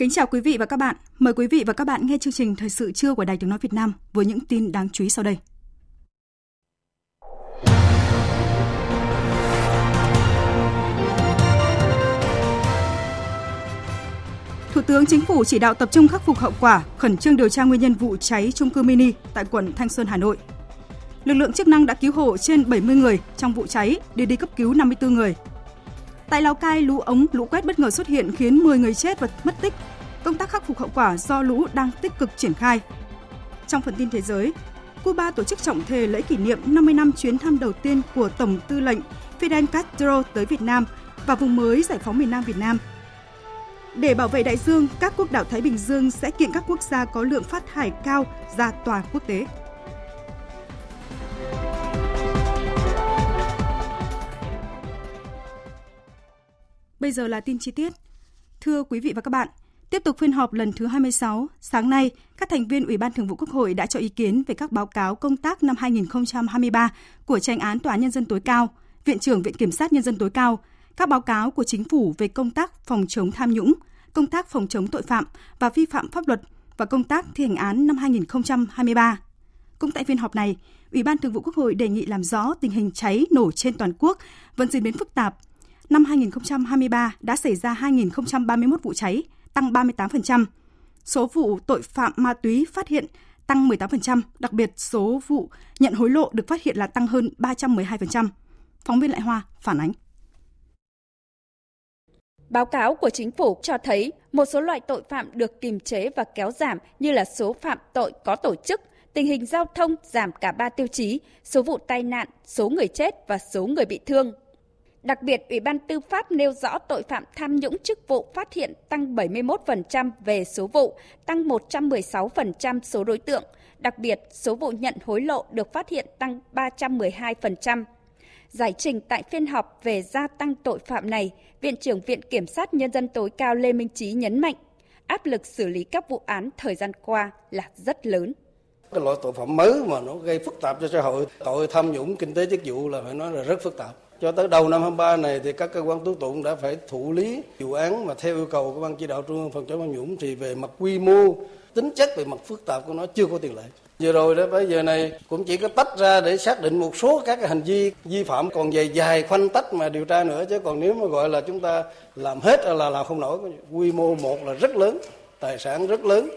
Kính chào quý vị và các bạn. Mời quý vị và các bạn nghe chương trình Thời sự trưa của Đài Tiếng Nói Việt Nam với những tin đáng chú ý sau đây. Thủ tướng Chính phủ chỉ đạo tập trung khắc phục hậu quả, khẩn trương điều tra nguyên nhân vụ cháy trung cư mini tại quận Thanh Xuân, Hà Nội. Lực lượng chức năng đã cứu hộ trên 70 người trong vụ cháy, đưa đi cấp cứu 54 người. Tại Lào Cai, lũ ống, lũ quét bất ngờ xuất hiện khiến 10 người chết và mất tích. Công tác khắc phục hậu quả do lũ đang tích cực triển khai. Trong phần tin thế giới, Cuba tổ chức trọng thể lễ kỷ niệm 50 năm chuyến thăm đầu tiên của Tổng tư lệnh Fidel Castro tới Việt Nam và vùng mới giải phóng miền Nam Việt Nam. Để bảo vệ đại dương, các quốc đảo Thái Bình Dương sẽ kiện các quốc gia có lượng phát thải cao ra tòa quốc tế. Bây giờ là tin chi tiết. Thưa quý vị và các bạn, tiếp tục phiên họp lần thứ 26, sáng nay, các thành viên Ủy ban Thường vụ Quốc hội đã cho ý kiến về các báo cáo công tác năm 2023 của tranh án Tòa án Nhân dân tối cao, Viện trưởng Viện Kiểm sát Nhân dân tối cao, các báo cáo của chính phủ về công tác phòng chống tham nhũng, công tác phòng chống tội phạm và vi phạm pháp luật và công tác thi hành án năm 2023. Cũng tại phiên họp này, Ủy ban Thường vụ Quốc hội đề nghị làm rõ tình hình cháy nổ trên toàn quốc vẫn diễn biến phức tạp, năm 2023 đã xảy ra 2.031 vụ cháy, tăng 38%. Số vụ tội phạm ma túy phát hiện tăng 18%, đặc biệt số vụ nhận hối lộ được phát hiện là tăng hơn 312%. Phóng viên Lại Hoa phản ánh. Báo cáo của chính phủ cho thấy một số loại tội phạm được kiềm chế và kéo giảm như là số phạm tội có tổ chức, tình hình giao thông giảm cả ba tiêu chí, số vụ tai nạn, số người chết và số người bị thương Đặc biệt, Ủy ban Tư pháp nêu rõ tội phạm tham nhũng chức vụ phát hiện tăng 71% về số vụ, tăng 116% số đối tượng. Đặc biệt, số vụ nhận hối lộ được phát hiện tăng 312%. Giải trình tại phiên họp về gia tăng tội phạm này, Viện trưởng Viện Kiểm sát Nhân dân tối cao Lê Minh Trí nhấn mạnh, áp lực xử lý các vụ án thời gian qua là rất lớn. Cái loại tội phạm mới mà nó gây phức tạp cho xã hội, tội tham nhũng kinh tế chức vụ là phải nói là rất phức tạp cho tới đầu năm 23 này thì các cơ quan tố tụng đã phải thụ lý vụ án mà theo yêu cầu của ban chỉ đạo trung ương phòng chống tham nhũng thì về mặt quy mô, tính chất về mặt phức tạp của nó chưa có tiền lệ. Vừa rồi đó bây giờ này cũng chỉ có tách ra để xác định một số các cái hành vi vi phạm còn dài dài khoanh tách mà điều tra nữa chứ còn nếu mà gọi là chúng ta làm hết là làm không nổi quy mô một là rất lớn tài sản rất lớn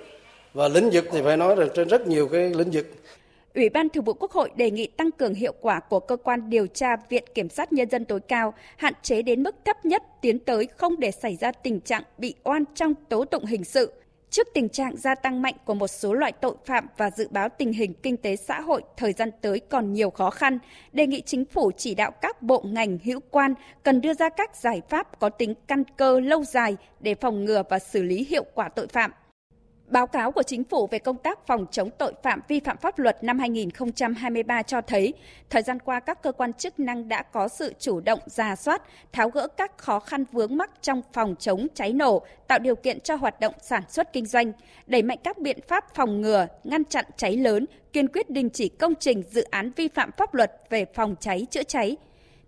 và lĩnh vực thì phải nói là trên rất nhiều cái lĩnh vực Ủy ban Thường vụ Quốc hội đề nghị tăng cường hiệu quả của cơ quan điều tra Viện Kiểm sát Nhân dân tối cao, hạn chế đến mức thấp nhất tiến tới không để xảy ra tình trạng bị oan trong tố tụng hình sự. Trước tình trạng gia tăng mạnh của một số loại tội phạm và dự báo tình hình kinh tế xã hội thời gian tới còn nhiều khó khăn, đề nghị chính phủ chỉ đạo các bộ ngành hữu quan cần đưa ra các giải pháp có tính căn cơ lâu dài để phòng ngừa và xử lý hiệu quả tội phạm Báo cáo của chính phủ về công tác phòng chống tội phạm vi phạm pháp luật năm 2023 cho thấy, thời gian qua các cơ quan chức năng đã có sự chủ động ra soát, tháo gỡ các khó khăn vướng mắc trong phòng chống cháy nổ, tạo điều kiện cho hoạt động sản xuất kinh doanh, đẩy mạnh các biện pháp phòng ngừa, ngăn chặn cháy lớn, kiên quyết đình chỉ công trình dự án vi phạm pháp luật về phòng cháy chữa cháy,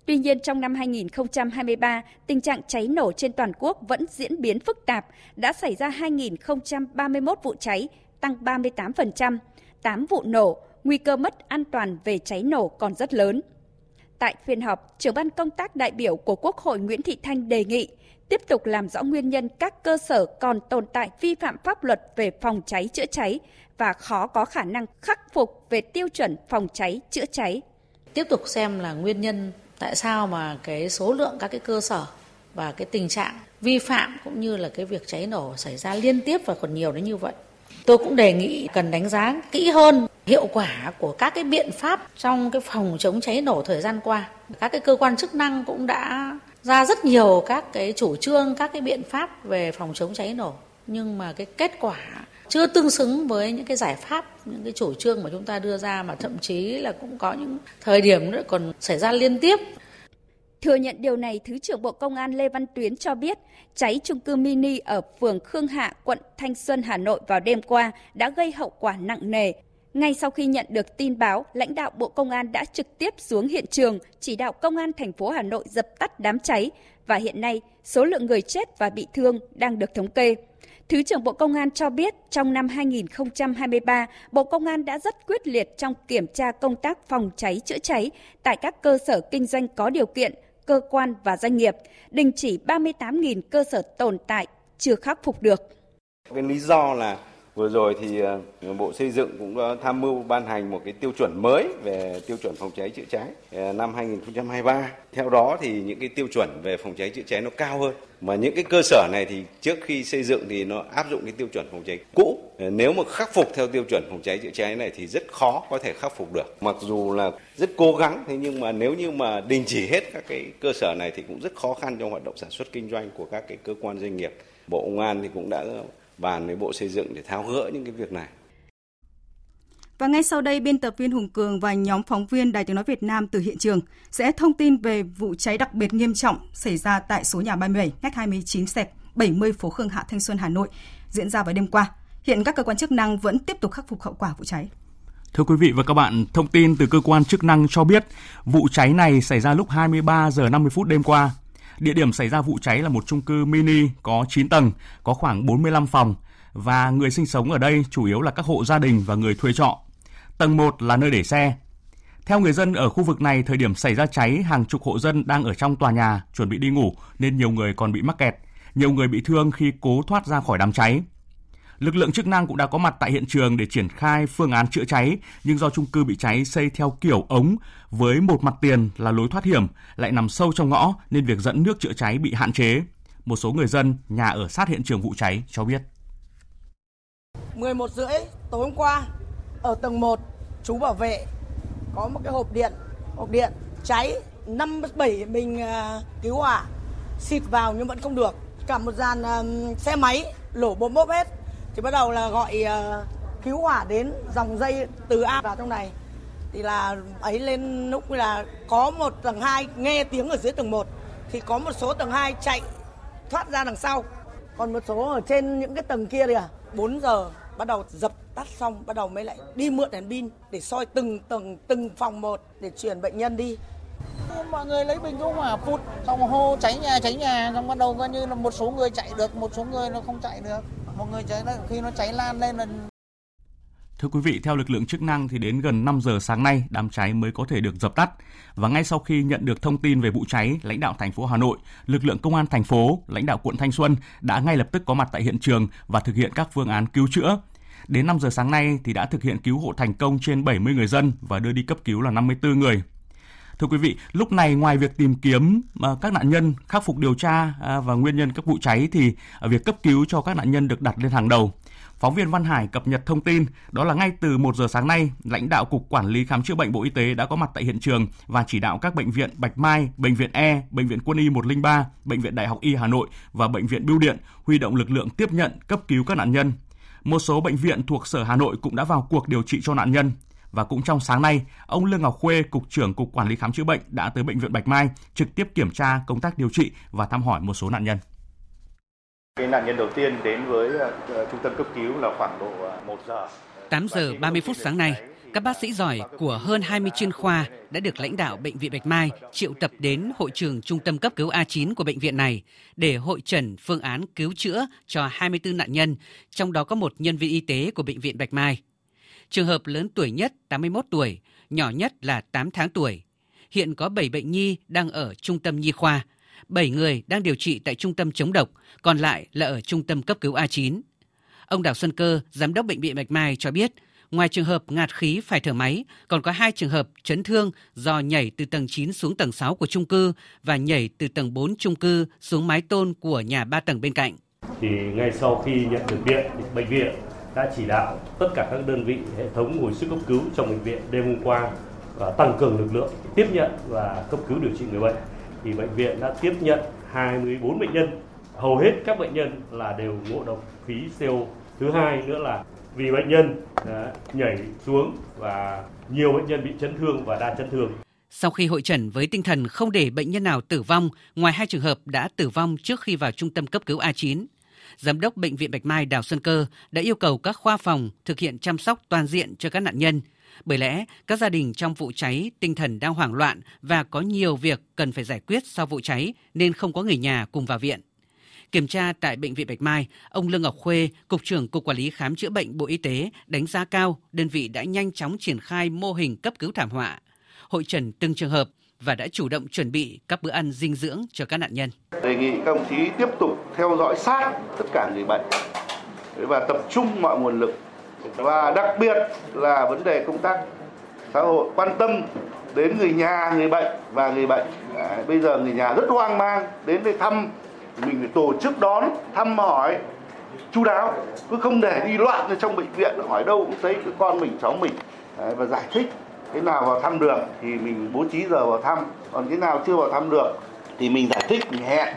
Tuy nhiên trong năm 2023, tình trạng cháy nổ trên toàn quốc vẫn diễn biến phức tạp, đã xảy ra 2.031 vụ cháy, tăng 38%, 8 vụ nổ, nguy cơ mất an toàn về cháy nổ còn rất lớn. Tại phiên họp, trưởng ban công tác đại biểu của Quốc hội Nguyễn Thị Thanh đề nghị tiếp tục làm rõ nguyên nhân các cơ sở còn tồn tại vi phạm pháp luật về phòng cháy chữa cháy và khó có khả năng khắc phục về tiêu chuẩn phòng cháy chữa cháy. Tiếp tục xem là nguyên nhân tại sao mà cái số lượng các cái cơ sở và cái tình trạng vi phạm cũng như là cái việc cháy nổ xảy ra liên tiếp và còn nhiều đến như vậy. Tôi cũng đề nghị cần đánh giá kỹ hơn hiệu quả của các cái biện pháp trong cái phòng chống cháy nổ thời gian qua. Các cái cơ quan chức năng cũng đã ra rất nhiều các cái chủ trương, các cái biện pháp về phòng chống cháy nổ nhưng mà cái kết quả chưa tương xứng với những cái giải pháp những cái chủ trương mà chúng ta đưa ra mà thậm chí là cũng có những thời điểm nữa còn xảy ra liên tiếp Thừa nhận điều này, Thứ trưởng Bộ Công an Lê Văn Tuyến cho biết, cháy trung cư mini ở phường Khương Hạ, quận Thanh Xuân, Hà Nội vào đêm qua đã gây hậu quả nặng nề. Ngay sau khi nhận được tin báo, lãnh đạo Bộ Công an đã trực tiếp xuống hiện trường, chỉ đạo Công an thành phố Hà Nội dập tắt đám cháy và hiện nay số lượng người chết và bị thương đang được thống kê. Thứ trưởng Bộ Công an cho biết trong năm 2023, Bộ Công an đã rất quyết liệt trong kiểm tra công tác phòng cháy chữa cháy tại các cơ sở kinh doanh có điều kiện, cơ quan và doanh nghiệp, đình chỉ 38.000 cơ sở tồn tại chưa khắc phục được. Cái lý do là vừa rồi thì ờ, Bộ Xây dựng cũng đã tham mưu ban hành một cái tiêu chuẩn mới về tiêu chuẩn phòng cháy chữa cháy ờ, năm 2023. Theo đó thì những cái tiêu chuẩn về phòng cháy chữa cháy nó cao hơn. Mà những cái cơ sở này thì trước khi xây dựng thì nó áp dụng cái tiêu chuẩn phòng cháy cũ. Ờ, nếu mà khắc phục theo tiêu chuẩn phòng cháy chữa cháy này thì rất khó có thể khắc phục được. Mặc dù là rất cố gắng, thế nhưng mà nếu như mà đình chỉ hết các cái cơ sở này thì cũng rất khó khăn trong hoạt động sản xuất kinh doanh của các cái cơ quan doanh nghiệp. Bộ Công an thì cũng đã bàn với Bộ Xây dựng để tháo gỡ những cái việc này. Và ngay sau đây, biên tập viên Hùng Cường và nhóm phóng viên Đài Tiếng Nói Việt Nam từ hiện trường sẽ thông tin về vụ cháy đặc biệt nghiêm trọng xảy ra tại số nhà 37, ngách 29 sẹp 70 phố Khương Hạ, Thanh Xuân, Hà Nội diễn ra vào đêm qua. Hiện các cơ quan chức năng vẫn tiếp tục khắc phục hậu quả vụ cháy. Thưa quý vị và các bạn, thông tin từ cơ quan chức năng cho biết vụ cháy này xảy ra lúc 23 giờ 50 phút đêm qua Địa điểm xảy ra vụ cháy là một chung cư mini có 9 tầng, có khoảng 45 phòng và người sinh sống ở đây chủ yếu là các hộ gia đình và người thuê trọ. Tầng 1 là nơi để xe. Theo người dân ở khu vực này, thời điểm xảy ra cháy, hàng chục hộ dân đang ở trong tòa nhà chuẩn bị đi ngủ nên nhiều người còn bị mắc kẹt. Nhiều người bị thương khi cố thoát ra khỏi đám cháy. Lực lượng chức năng cũng đã có mặt tại hiện trường để triển khai phương án chữa cháy, nhưng do chung cư bị cháy xây theo kiểu ống với một mặt tiền là lối thoát hiểm lại nằm sâu trong ngõ nên việc dẫn nước chữa cháy bị hạn chế. Một số người dân nhà ở sát hiện trường vụ cháy cho biết. 11 rưỡi tối hôm qua ở tầng 1 chú bảo vệ có một cái hộp điện, hộp điện cháy năm bảy mình à, cứu hỏa xịt vào nhưng vẫn không được cả một dàn à, xe máy lổ bốm bốp hết thì bắt đầu là gọi uh, cứu hỏa đến dòng dây từ A vào trong này. Thì là ấy lên lúc là có một tầng 2 nghe tiếng ở dưới tầng 1 thì có một số tầng 2 chạy thoát ra đằng sau. Còn một số ở trên những cái tầng kia kìa 4 à, giờ bắt đầu dập tắt xong bắt đầu mới lại đi mượn đèn pin để soi từng tầng từng phòng một để chuyển bệnh nhân đi. Mọi người lấy bình cứu hỏa phụt xong hô cháy nhà cháy nhà xong bắt đầu coi như là một số người chạy được một số người nó không chạy được một người cháy khi nó cháy lan lên là Thưa quý vị, theo lực lượng chức năng thì đến gần 5 giờ sáng nay đám cháy mới có thể được dập tắt. Và ngay sau khi nhận được thông tin về vụ cháy, lãnh đạo thành phố Hà Nội, lực lượng công an thành phố, lãnh đạo quận Thanh Xuân đã ngay lập tức có mặt tại hiện trường và thực hiện các phương án cứu chữa. Đến 5 giờ sáng nay thì đã thực hiện cứu hộ thành công trên 70 người dân và đưa đi cấp cứu là 54 người. Thưa quý vị, lúc này ngoài việc tìm kiếm ờ, các nạn nhân, khắc phục điều tra ờ, và nguyên nhân các vụ cháy thì ờ, việc cấp cứu cho các nạn nhân được đặt lên hàng đầu. Phóng viên Văn Hải cập nhật thông tin, đó là ngay từ 1 giờ sáng nay, lãnh đạo Cục Quản lý Khám chữa bệnh Bộ Y tế đã có mặt tại hiện trường và chỉ đạo các bệnh viện Bạch Mai, Bệnh viện E, Bệnh viện Quân y 103, Bệnh viện Đại học Y Hà Nội và Bệnh viện Bưu điện huy động lực lượng tiếp nhận, cấp cứu các nạn nhân. Một số bệnh viện thuộc Sở Hà Nội cũng đã vào cuộc điều trị cho nạn nhân. Và cũng trong sáng nay, ông Lương Ngọc Khuê, Cục trưởng Cục Quản lý Khám chữa bệnh đã tới Bệnh viện Bạch Mai trực tiếp kiểm tra công tác điều trị và thăm hỏi một số nạn nhân. Cái nạn nhân đầu tiên đến với uh, trung tâm cấp cứu là khoảng độ 1 ờ, giờ. 8 giờ 30 phút sáng nay, các bác sĩ giỏi của hơn 20 chuyên khoa đã được lãnh đạo Bệnh viện Bạch Mai triệu tập đến hội trường trung tâm cấp cứu A9 của bệnh viện này để hội trần phương án cứu chữa cho 24 nạn nhân, trong đó có một nhân viên y tế của bệnh viện Bạch Mai. Trường hợp lớn tuổi nhất 81 tuổi, nhỏ nhất là 8 tháng tuổi. Hiện có 7 bệnh nhi đang ở trung tâm nhi khoa, 7 người đang điều trị tại trung tâm chống độc, còn lại là ở trung tâm cấp cứu A9. Ông Đào Xuân Cơ, giám đốc bệnh viện Bạch Mai cho biết, Ngoài trường hợp ngạt khí phải thở máy, còn có hai trường hợp chấn thương do nhảy từ tầng 9 xuống tầng 6 của chung cư và nhảy từ tầng 4 chung cư xuống mái tôn của nhà 3 tầng bên cạnh. Thì ngay sau khi nhận được điện, bệnh viện đã chỉ đạo tất cả các đơn vị hệ thống hồi sức cấp cứu trong bệnh viện đêm hôm qua và tăng cường lực lượng tiếp nhận và cấp cứu điều trị người bệnh. Thì bệnh viện đã tiếp nhận 24 bệnh nhân, hầu hết các bệnh nhân là đều ngộ độc khí CO. Thứ hai nữa là vì bệnh nhân à, nhảy xuống và nhiều bệnh nhân bị chấn thương và đa chấn thương. Sau khi hội trần với tinh thần không để bệnh nhân nào tử vong, ngoài hai trường hợp đã tử vong trước khi vào trung tâm cấp cứu A9, Giám đốc Bệnh viện Bạch Mai Đào Xuân Cơ đã yêu cầu các khoa phòng thực hiện chăm sóc toàn diện cho các nạn nhân. Bởi lẽ, các gia đình trong vụ cháy tinh thần đang hoảng loạn và có nhiều việc cần phải giải quyết sau vụ cháy nên không có người nhà cùng vào viện. Kiểm tra tại Bệnh viện Bạch Mai, ông Lương Ngọc Khuê, Cục trưởng Cục Quản lý Khám chữa bệnh Bộ Y tế đánh giá cao đơn vị đã nhanh chóng triển khai mô hình cấp cứu thảm họa, hội trần từng trường hợp và đã chủ động chuẩn bị các bữa ăn dinh dưỡng cho các nạn nhân. Đề nghị các đồng chí tiếp tục theo dõi sát tất cả người bệnh và tập trung mọi nguồn lực và đặc biệt là vấn đề công tác xã hội quan tâm đến người nhà người bệnh và người bệnh. Đấy, bây giờ người nhà rất hoang mang đến đây thăm mình phải tổ chức đón thăm hỏi chú đáo cứ không để đi loạn ở trong bệnh viện hỏi đâu cũng thấy con mình cháu mình Đấy, và giải thích cái nào vào thăm được thì mình bố trí giờ vào thăm. Còn cái nào chưa vào thăm được thì mình giải thích mình hẹn.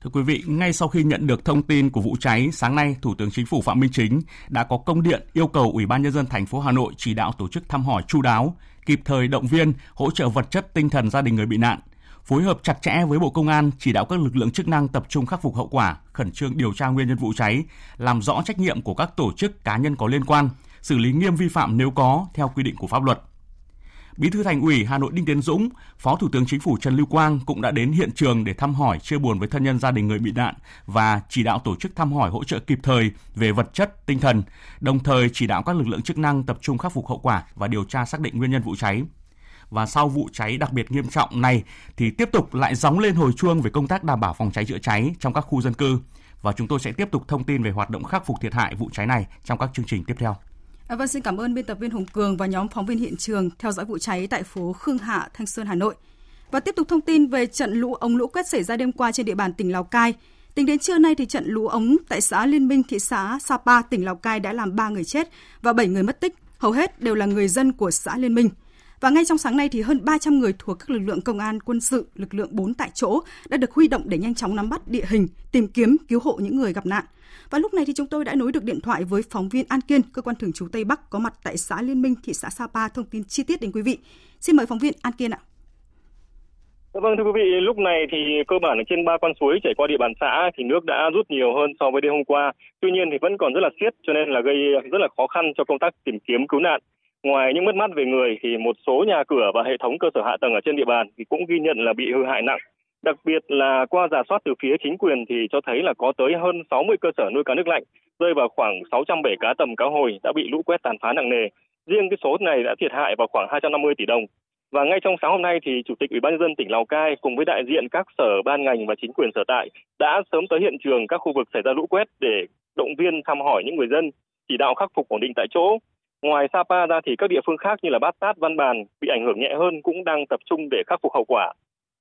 Thưa quý vị, ngay sau khi nhận được thông tin của vụ cháy, sáng nay Thủ tướng Chính phủ Phạm Minh Chính đã có công điện yêu cầu Ủy ban nhân dân thành phố Hà Nội chỉ đạo tổ chức thăm hỏi chu đáo, kịp thời động viên, hỗ trợ vật chất tinh thần gia đình người bị nạn, phối hợp chặt chẽ với Bộ Công an chỉ đạo các lực lượng chức năng tập trung khắc phục hậu quả, khẩn trương điều tra nguyên nhân vụ cháy, làm rõ trách nhiệm của các tổ chức cá nhân có liên quan, xử lý nghiêm vi phạm nếu có theo quy định của pháp luật. Bí thư Thành ủy Hà Nội Đinh Tiến Dũng, Phó Thủ tướng Chính phủ Trần Lưu Quang cũng đã đến hiện trường để thăm hỏi, chia buồn với thân nhân gia đình người bị nạn và chỉ đạo tổ chức thăm hỏi hỗ trợ kịp thời về vật chất, tinh thần, đồng thời chỉ đạo các lực lượng chức năng tập trung khắc phục hậu quả và điều tra xác định nguyên nhân vụ cháy. Và sau vụ cháy đặc biệt nghiêm trọng này thì tiếp tục lại gióng lên hồi chuông về công tác đảm bảo phòng cháy chữa cháy trong các khu dân cư. Và chúng tôi sẽ tiếp tục thông tin về hoạt động khắc phục thiệt hại vụ cháy này trong các chương trình tiếp theo. À, vâng, xin cảm ơn biên tập viên Hùng Cường và nhóm phóng viên hiện trường theo dõi vụ cháy tại phố Khương Hạ, Thanh Xuân, Hà Nội. Và tiếp tục thông tin về trận lũ ống lũ quét xảy ra đêm qua trên địa bàn tỉnh Lào Cai. Tính đến trưa nay thì trận lũ ống tại xã Liên Minh, thị xã Sapa, tỉnh Lào Cai đã làm 3 người chết và 7 người mất tích, hầu hết đều là người dân của xã Liên Minh. Và ngay trong sáng nay thì hơn 300 người thuộc các lực lượng công an, quân sự, lực lượng 4 tại chỗ đã được huy động để nhanh chóng nắm bắt địa hình, tìm kiếm cứu hộ những người gặp nạn. Và lúc này thì chúng tôi đã nối được điện thoại với phóng viên An Kiên, cơ quan thường trú Tây Bắc có mặt tại xã Liên Minh, thị xã Sapa thông tin chi tiết đến quý vị. Xin mời phóng viên An Kiên ạ. Dạ vâng thưa quý vị, lúc này thì cơ bản ở trên ba con suối chảy qua địa bàn xã thì nước đã rút nhiều hơn so với đêm hôm qua. Tuy nhiên thì vẫn còn rất là xiết cho nên là gây rất là khó khăn cho công tác tìm kiếm cứu nạn. Ngoài những mất mát về người thì một số nhà cửa và hệ thống cơ sở hạ tầng ở trên địa bàn thì cũng ghi nhận là bị hư hại nặng. Đặc biệt là qua giả soát từ phía chính quyền thì cho thấy là có tới hơn 60 cơ sở nuôi cá nước lạnh, rơi vào khoảng 600 bể cá tầm cá hồi đã bị lũ quét tàn phá nặng nề. Riêng cái số này đã thiệt hại vào khoảng 250 tỷ đồng. Và ngay trong sáng hôm nay thì Chủ tịch Ủy ban nhân dân tỉnh Lào Cai cùng với đại diện các sở ban ngành và chính quyền sở tại đã sớm tới hiện trường các khu vực xảy ra lũ quét để động viên thăm hỏi những người dân, chỉ đạo khắc phục ổn định tại chỗ. Ngoài Sapa ra thì các địa phương khác như là Bát Sát, Văn Bàn bị ảnh hưởng nhẹ hơn cũng đang tập trung để khắc phục hậu quả.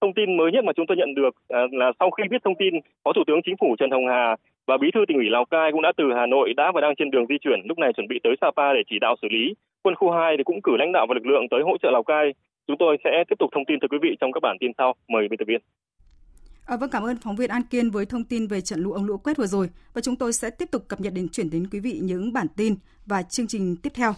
Thông tin mới nhất mà chúng tôi nhận được à, là sau khi biết thông tin, Phó Thủ tướng Chính phủ Trần Hồng Hà và Bí thư tỉnh ủy Lào Cai cũng đã từ Hà Nội đã và đang trên đường di chuyển, lúc này chuẩn bị tới Sapa để chỉ đạo xử lý. Quân khu 2 thì cũng cử lãnh đạo và lực lượng tới hỗ trợ Lào Cai. Chúng tôi sẽ tiếp tục thông tin tới quý vị trong các bản tin sau. Mời biên tập viên. À, vâng cảm ơn phóng viên An Kiên với thông tin về trận lũ ống lũ quét vừa rồi và chúng tôi sẽ tiếp tục cập nhật đến chuyển đến quý vị những bản tin và chương trình tiếp theo.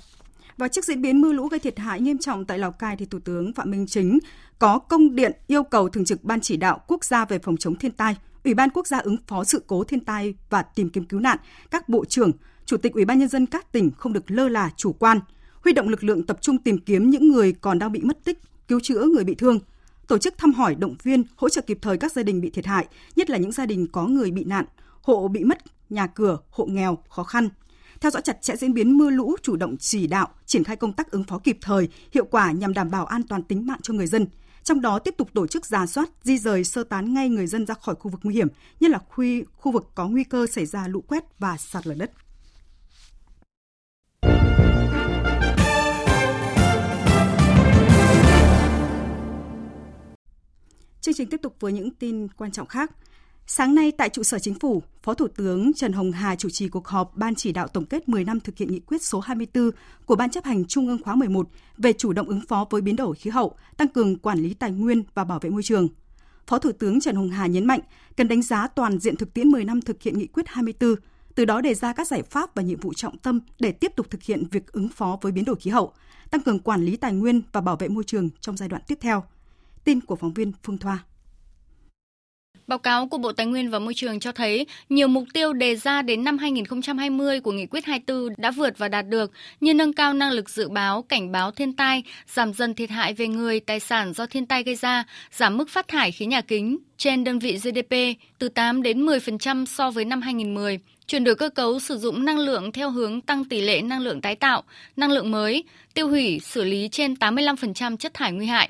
Và trước diễn biến mưa lũ gây thiệt hại nghiêm trọng tại Lào Cai thì Thủ tướng Phạm Minh Chính có công điện yêu cầu Thường trực Ban chỉ đạo quốc gia về phòng chống thiên tai, Ủy ban quốc gia ứng phó sự cố thiên tai và tìm kiếm cứu nạn, các bộ trưởng, chủ tịch Ủy ban nhân dân các tỉnh không được lơ là chủ quan, huy động lực lượng tập trung tìm kiếm những người còn đang bị mất tích, cứu chữa người bị thương, tổ chức thăm hỏi động viên, hỗ trợ kịp thời các gia đình bị thiệt hại, nhất là những gia đình có người bị nạn, hộ bị mất nhà cửa, hộ nghèo, khó khăn, theo dõi chặt chẽ diễn biến mưa lũ, chủ động chỉ đạo, triển khai công tác ứng phó kịp thời, hiệu quả nhằm đảm bảo an toàn tính mạng cho người dân. Trong đó tiếp tục tổ chức giả soát, di rời sơ tán ngay người dân ra khỏi khu vực nguy hiểm, nhất là khu, khu vực có nguy cơ xảy ra lũ quét và sạt lở đất. Chương trình tiếp tục với những tin quan trọng khác. Sáng nay tại trụ sở chính phủ, Phó Thủ tướng Trần Hồng Hà chủ trì cuộc họp Ban chỉ đạo tổng kết 10 năm thực hiện nghị quyết số 24 của Ban chấp hành Trung ương khóa 11 về chủ động ứng phó với biến đổi khí hậu, tăng cường quản lý tài nguyên và bảo vệ môi trường. Phó Thủ tướng Trần Hồng Hà nhấn mạnh cần đánh giá toàn diện thực tiễn 10 năm thực hiện nghị quyết 24, từ đó đề ra các giải pháp và nhiệm vụ trọng tâm để tiếp tục thực hiện việc ứng phó với biến đổi khí hậu, tăng cường quản lý tài nguyên và bảo vệ môi trường trong giai đoạn tiếp theo. Tin của phóng viên Phương Thoa. Báo cáo của Bộ Tài nguyên và Môi trường cho thấy nhiều mục tiêu đề ra đến năm 2020 của Nghị quyết 24 đã vượt và đạt được như nâng cao năng lực dự báo, cảnh báo thiên tai, giảm dần thiệt hại về người, tài sản do thiên tai gây ra, giảm mức phát thải khí nhà kính trên đơn vị GDP từ 8 đến 10% so với năm 2010, chuyển đổi cơ cấu sử dụng năng lượng theo hướng tăng tỷ lệ năng lượng tái tạo, năng lượng mới, tiêu hủy, xử lý trên 85% chất thải nguy hại.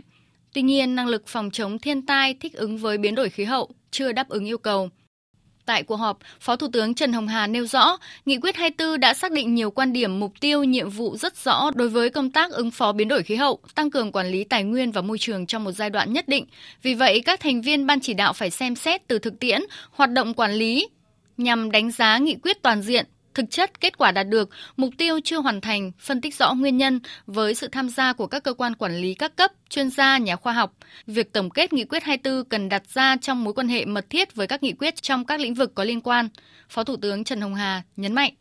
Tuy nhiên, năng lực phòng chống thiên tai thích ứng với biến đổi khí hậu chưa đáp ứng yêu cầu. Tại cuộc họp, Phó Thủ tướng Trần Hồng Hà nêu rõ, Nghị quyết 24 đã xác định nhiều quan điểm, mục tiêu, nhiệm vụ rất rõ đối với công tác ứng phó biến đổi khí hậu, tăng cường quản lý tài nguyên và môi trường trong một giai đoạn nhất định. Vì vậy, các thành viên ban chỉ đạo phải xem xét từ thực tiễn, hoạt động quản lý nhằm đánh giá nghị quyết toàn diện, thực chất kết quả đạt được, mục tiêu chưa hoàn thành, phân tích rõ nguyên nhân với sự tham gia của các cơ quan quản lý các cấp, chuyên gia, nhà khoa học. Việc tổng kết nghị quyết 24 cần đặt ra trong mối quan hệ mật thiết với các nghị quyết trong các lĩnh vực có liên quan. Phó Thủ tướng Trần Hồng Hà nhấn mạnh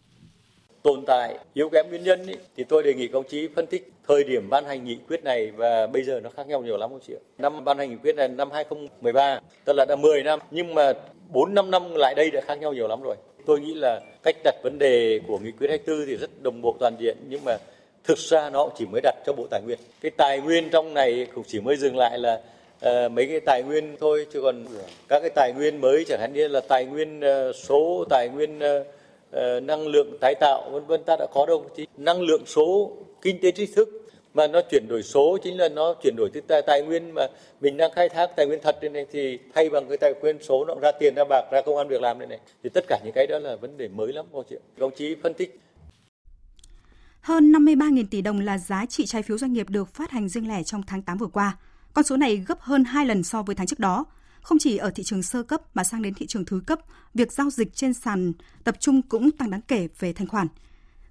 tồn tại yếu kém nguyên nhân ý, thì tôi đề nghị công chí phân tích thời điểm ban hành nghị quyết này và bây giờ nó khác nhau nhiều lắm không chị ạ? Năm ban hành nghị quyết này năm 2013, tức là đã 10 năm nhưng mà 4 5 năm lại đây đã khác nhau nhiều lắm rồi. Tôi nghĩ là cách đặt vấn đề của nghị quyết 24 thì rất đồng bộ toàn diện nhưng mà thực ra nó cũng chỉ mới đặt cho bộ tài nguyên. Cái tài nguyên trong này cũng chỉ mới dừng lại là uh, mấy cái tài nguyên thôi chứ còn các cái tài nguyên mới chẳng hạn như là tài nguyên uh, số, tài nguyên uh, uh, năng lượng tái tạo vân vân ta đã có đâu chứ năng lượng số kinh tế trí thức mà nó chuyển đổi số chính là nó chuyển đổi từ tài, tài nguyên mà mình đang khai thác tài nguyên thật này thì thay bằng cái tài nguyên số nó ra tiền ra bạc ra công an việc làm này này thì tất cả những cái đó là vấn đề mới lắm cô chị đồng chí phân tích hơn 53.000 tỷ đồng là giá trị trái phiếu doanh nghiệp được phát hành riêng lẻ trong tháng 8 vừa qua. Con số này gấp hơn 2 lần so với tháng trước đó. Không chỉ ở thị trường sơ cấp mà sang đến thị trường thứ cấp, việc giao dịch trên sàn tập trung cũng tăng đáng kể về thanh khoản.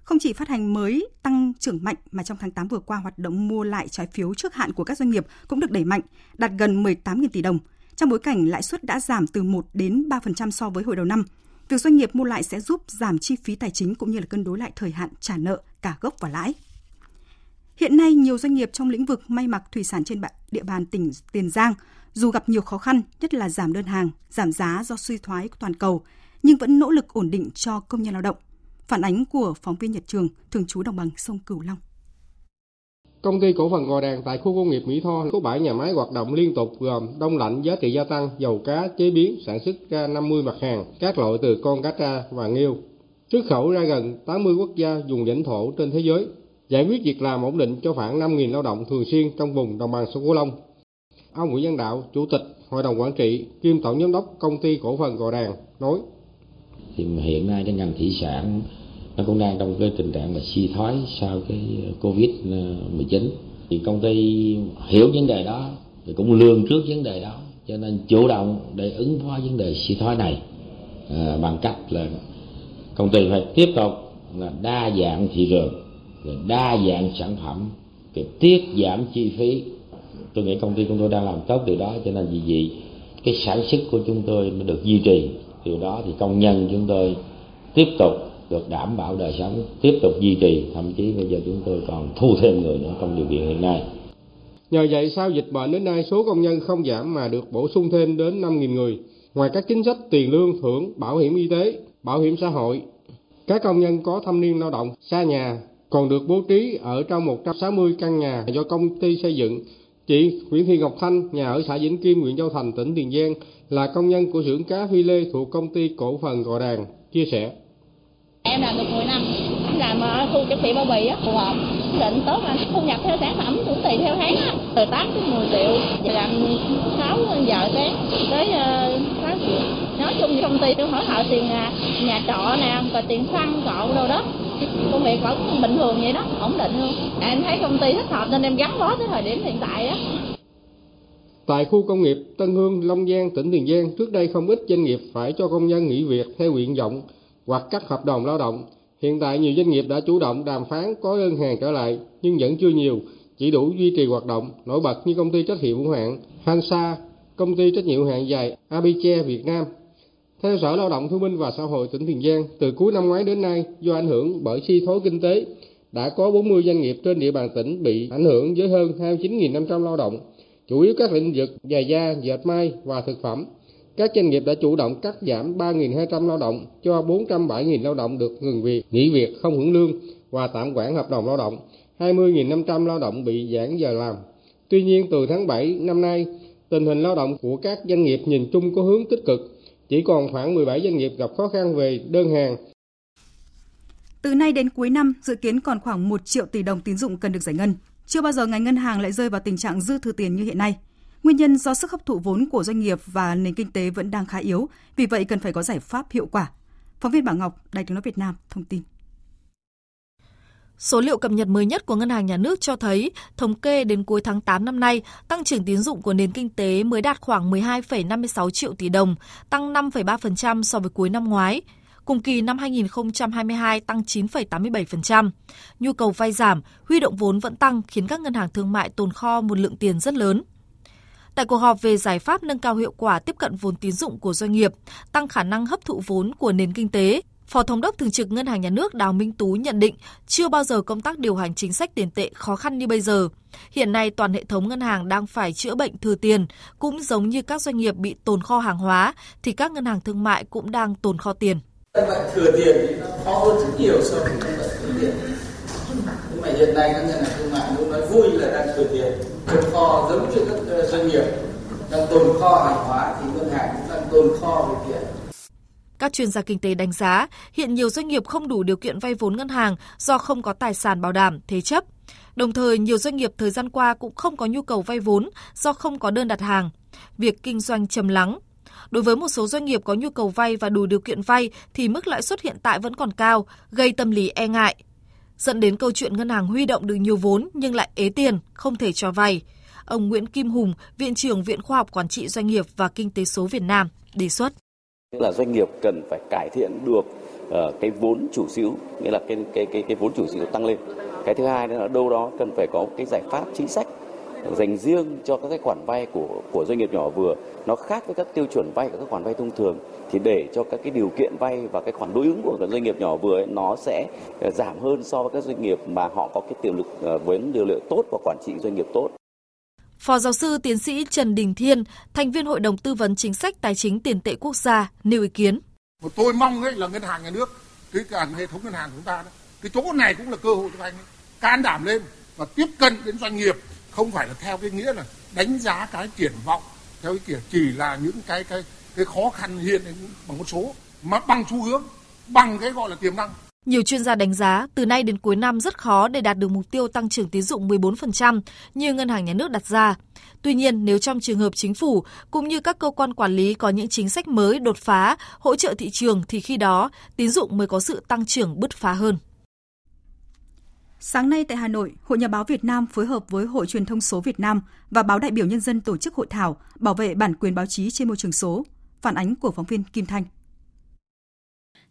Không chỉ phát hành mới tăng trưởng mạnh mà trong tháng 8 vừa qua hoạt động mua lại trái phiếu trước hạn của các doanh nghiệp cũng được đẩy mạnh, đạt gần 18.000 tỷ đồng. Trong bối cảnh lãi suất đã giảm từ 1 đến 3% so với hồi đầu năm, việc doanh nghiệp mua lại sẽ giúp giảm chi phí tài chính cũng như là cân đối lại thời hạn trả nợ cả gốc và lãi. Hiện nay, nhiều doanh nghiệp trong lĩnh vực may mặc thủy sản trên địa bàn tỉnh Tiền Giang dù gặp nhiều khó khăn, nhất là giảm đơn hàng, giảm giá do suy thoái toàn cầu, nhưng vẫn nỗ lực ổn định cho công nhân lao động. Phản ánh của phóng viên Nhật Trường, thường trú đồng bằng sông Cửu Long. Công ty cổ phần Gò Đàn tại khu công nghiệp Mỹ Tho có 7 nhà máy hoạt động liên tục gồm đông lạnh giá trị gia tăng, dầu cá, chế biến, sản xuất ra 50 mặt hàng, các loại từ con cá tra và nghêu. Xuất khẩu ra gần 80 quốc gia dùng lãnh thổ trên thế giới, giải quyết việc làm ổn định cho khoảng 5.000 lao động thường xuyên trong vùng đồng bằng sông Cửu Long. Ông Nguyễn Văn Đạo, Chủ tịch Hội đồng Quản trị kiêm Tổng Giám đốc Công ty Cổ phần Gò Đàn nói. Thì hiện nay cái ngành thủy sản nó cũng đang trong cái tình trạng là suy thoái sau cái Covid-19. Ờ, thì công ty hiểu vấn đề đó, thì cũng lường trước vấn đề đó, cho nên chủ động để ứng phó vấn đề suy thoái này à, bằng cách là công ty phải tiếp tục là đa dạng thị trường, đa dạng sản phẩm, cái tiết giảm chi phí tôi nghĩ công ty chúng tôi đang làm tốt điều đó cho nên vì vậy cái sản xuất của chúng tôi mới được duy trì điều đó thì công nhân chúng tôi tiếp tục được đảm bảo đời sống tiếp tục duy trì thậm chí bây giờ chúng tôi còn thu thêm người nữa trong điều kiện hiện nay Nhờ vậy sau dịch bệnh đến nay số công nhân không giảm mà được bổ sung thêm đến 5.000 người. Ngoài các chính sách tiền lương, thưởng, bảo hiểm y tế, bảo hiểm xã hội, các công nhân có thâm niên lao động xa nhà còn được bố trí ở trong 160 căn nhà do công ty xây dựng Chị Nguyễn Thị Ngọc Thanh, nhà ở xã Vĩnh Kim, huyện Châu Thành, tỉnh Tiền Giang, là công nhân của xưởng cá Phi Lê thuộc công ty cổ phần Gò Đàn, chia sẻ. Em làm được 10 năm, làm ờ, ở khu chuẩn bị bao bì á, phù hợp, định tốt anh, thu nhập theo sản phẩm cũng tùy theo tháng á, từ 8 đến 10 triệu, giờ làm 6 giờ sáng tới uh, 6 triệu. Nói chung thì công ty tôi hỗ trợ tiền nhà, nhà trọ nè, và tiền xăng cộ đâu đó, công việc vẫn bình thường vậy đó ổn định luôn. À, em thấy công ty thích hợp nên em gắn bó tới thời điểm hiện tại á. Tại khu công nghiệp Tân Hương, Long Giang, tỉnh Tiền Giang, trước đây không ít doanh nghiệp phải cho công nhân nghỉ việc theo nguyện vọng hoặc cắt hợp đồng lao động. Hiện tại nhiều doanh nghiệp đã chủ động đàm phán có đơn hàng trở lại nhưng vẫn chưa nhiều, chỉ đủ duy trì hoạt động. Nổi bật như công ty trách nhiệm hữu hạn Hansa, công ty trách nhiệm hữu hạn dài Abiche Việt Nam. Theo Sở Lao động Thương binh và Xã hội tỉnh Tiền Giang, từ cuối năm ngoái đến nay do ảnh hưởng bởi suy thoái kinh tế, đã có 40 doanh nghiệp trên địa bàn tỉnh bị ảnh hưởng với hơn 29.500 lao động, chủ yếu các lĩnh vực giày da, dệt may và thực phẩm. Các doanh nghiệp đã chủ động cắt giảm 3.200 lao động cho 407.000 lao động được ngừng việc, nghỉ việc không hưởng lương và tạm quản hợp đồng lao động. 20.500 lao động bị giãn giờ làm. Tuy nhiên từ tháng 7 năm nay, tình hình lao động của các doanh nghiệp nhìn chung có hướng tích cực, chỉ còn khoảng 17 doanh nghiệp gặp khó khăn về đơn hàng. Từ nay đến cuối năm, dự kiến còn khoảng 1 triệu tỷ đồng tín dụng cần được giải ngân. Chưa bao giờ ngành ngân hàng lại rơi vào tình trạng dư thừa tiền như hiện nay. Nguyên nhân do sức hấp thụ vốn của doanh nghiệp và nền kinh tế vẫn đang khá yếu, vì vậy cần phải có giải pháp hiệu quả. Phóng viên Bảo Ngọc, Đài tiếng nói Việt Nam thông tin. Số liệu cập nhật mới nhất của Ngân hàng Nhà nước cho thấy, thống kê đến cuối tháng 8 năm nay, tăng trưởng tín dụng của nền kinh tế mới đạt khoảng 12,56 triệu tỷ đồng, tăng 5,3% so với cuối năm ngoái. Cùng kỳ năm 2022 tăng 9,87%. Nhu cầu vay giảm, huy động vốn vẫn tăng khiến các ngân hàng thương mại tồn kho một lượng tiền rất lớn. Tại cuộc họp về giải pháp nâng cao hiệu quả tiếp cận vốn tín dụng của doanh nghiệp, tăng khả năng hấp thụ vốn của nền kinh tế, Phó Thống đốc Thường trực Ngân hàng Nhà nước Đào Minh Tú nhận định chưa bao giờ công tác điều hành chính sách tiền tệ khó khăn như bây giờ. Hiện nay toàn hệ thống ngân hàng đang phải chữa bệnh thừa tiền, cũng giống như các doanh nghiệp bị tồn kho hàng hóa, thì các ngân hàng thương mại cũng đang tồn kho tiền. Bệnh thừa tiền thì nó khó hơn rất nhiều so với bệnh tiền. Nhưng mà hiện nay các ngân hàng thương mại luôn nói vui là đang thừa tiền, tồn kho giống như các ờ, doanh nghiệp đang tồn kho hàng hóa thì ngân hàng cũng đang tồn kho về tiền các chuyên gia kinh tế đánh giá, hiện nhiều doanh nghiệp không đủ điều kiện vay vốn ngân hàng do không có tài sản bảo đảm, thế chấp. Đồng thời, nhiều doanh nghiệp thời gian qua cũng không có nhu cầu vay vốn do không có đơn đặt hàng. Việc kinh doanh trầm lắng. Đối với một số doanh nghiệp có nhu cầu vay và đủ điều kiện vay thì mức lãi suất hiện tại vẫn còn cao, gây tâm lý e ngại. Dẫn đến câu chuyện ngân hàng huy động được nhiều vốn nhưng lại ế tiền, không thể cho vay. Ông Nguyễn Kim Hùng, Viện trưởng Viện Khoa học Quản trị Doanh nghiệp và Kinh tế số Việt Nam, đề xuất là doanh nghiệp cần phải cải thiện được uh, cái vốn chủ sở hữu nghĩa là cái cái cái cái vốn chủ sở hữu tăng lên cái thứ hai nữa là đâu đó cần phải có cái giải pháp chính sách dành riêng cho các cái khoản vay của của doanh nghiệp nhỏ vừa nó khác với các tiêu chuẩn vay của các khoản vay thông thường thì để cho các cái điều kiện vay và cái khoản đối ứng của các doanh nghiệp nhỏ vừa ấy, nó sẽ ờ, giảm hơn so với các doanh nghiệp mà họ có cái tiềm lực uh, với điều liệu tốt và quản trị doanh nghiệp tốt Phó giáo sư tiến sĩ Trần Đình Thiên, thành viên Hội đồng tư vấn chính sách tài chính tiền tệ quốc gia, nêu ý kiến. Một tôi mong ấy là ngân hàng nhà nước, cái cả hệ thống ngân hàng của chúng ta đó, cái chỗ này cũng là cơ hội cho anh ấy. can đảm lên và tiếp cận đến doanh nghiệp không phải là theo cái nghĩa là đánh giá cái triển vọng theo cái kiểu chỉ là những cái cái cái khó khăn hiện bằng một số mà bằng xu hướng bằng cái gọi là tiềm năng nhiều chuyên gia đánh giá từ nay đến cuối năm rất khó để đạt được mục tiêu tăng trưởng tín dụng 14% như ngân hàng nhà nước đặt ra. Tuy nhiên, nếu trong trường hợp chính phủ cũng như các cơ quan quản lý có những chính sách mới đột phá, hỗ trợ thị trường thì khi đó tín dụng mới có sự tăng trưởng bứt phá hơn. Sáng nay tại Hà Nội, Hội Nhà báo Việt Nam phối hợp với Hội Truyền thông số Việt Nam và Báo đại biểu Nhân dân tổ chức hội thảo bảo vệ bản quyền báo chí trên môi trường số. Phản ánh của phóng viên Kim Thanh.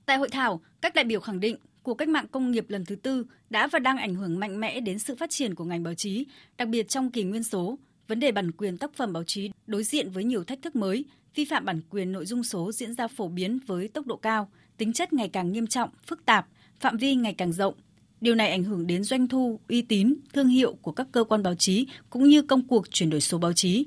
Tại hội thảo, các đại biểu khẳng định cuộc cách mạng công nghiệp lần thứ tư đã và đang ảnh hưởng mạnh mẽ đến sự phát triển của ngành báo chí, đặc biệt trong kỷ nguyên số. Vấn đề bản quyền tác phẩm báo chí đối diện với nhiều thách thức mới, vi phạm bản quyền nội dung số diễn ra phổ biến với tốc độ cao, tính chất ngày càng nghiêm trọng, phức tạp, phạm vi ngày càng rộng. Điều này ảnh hưởng đến doanh thu, uy tín, thương hiệu của các cơ quan báo chí cũng như công cuộc chuyển đổi số báo chí.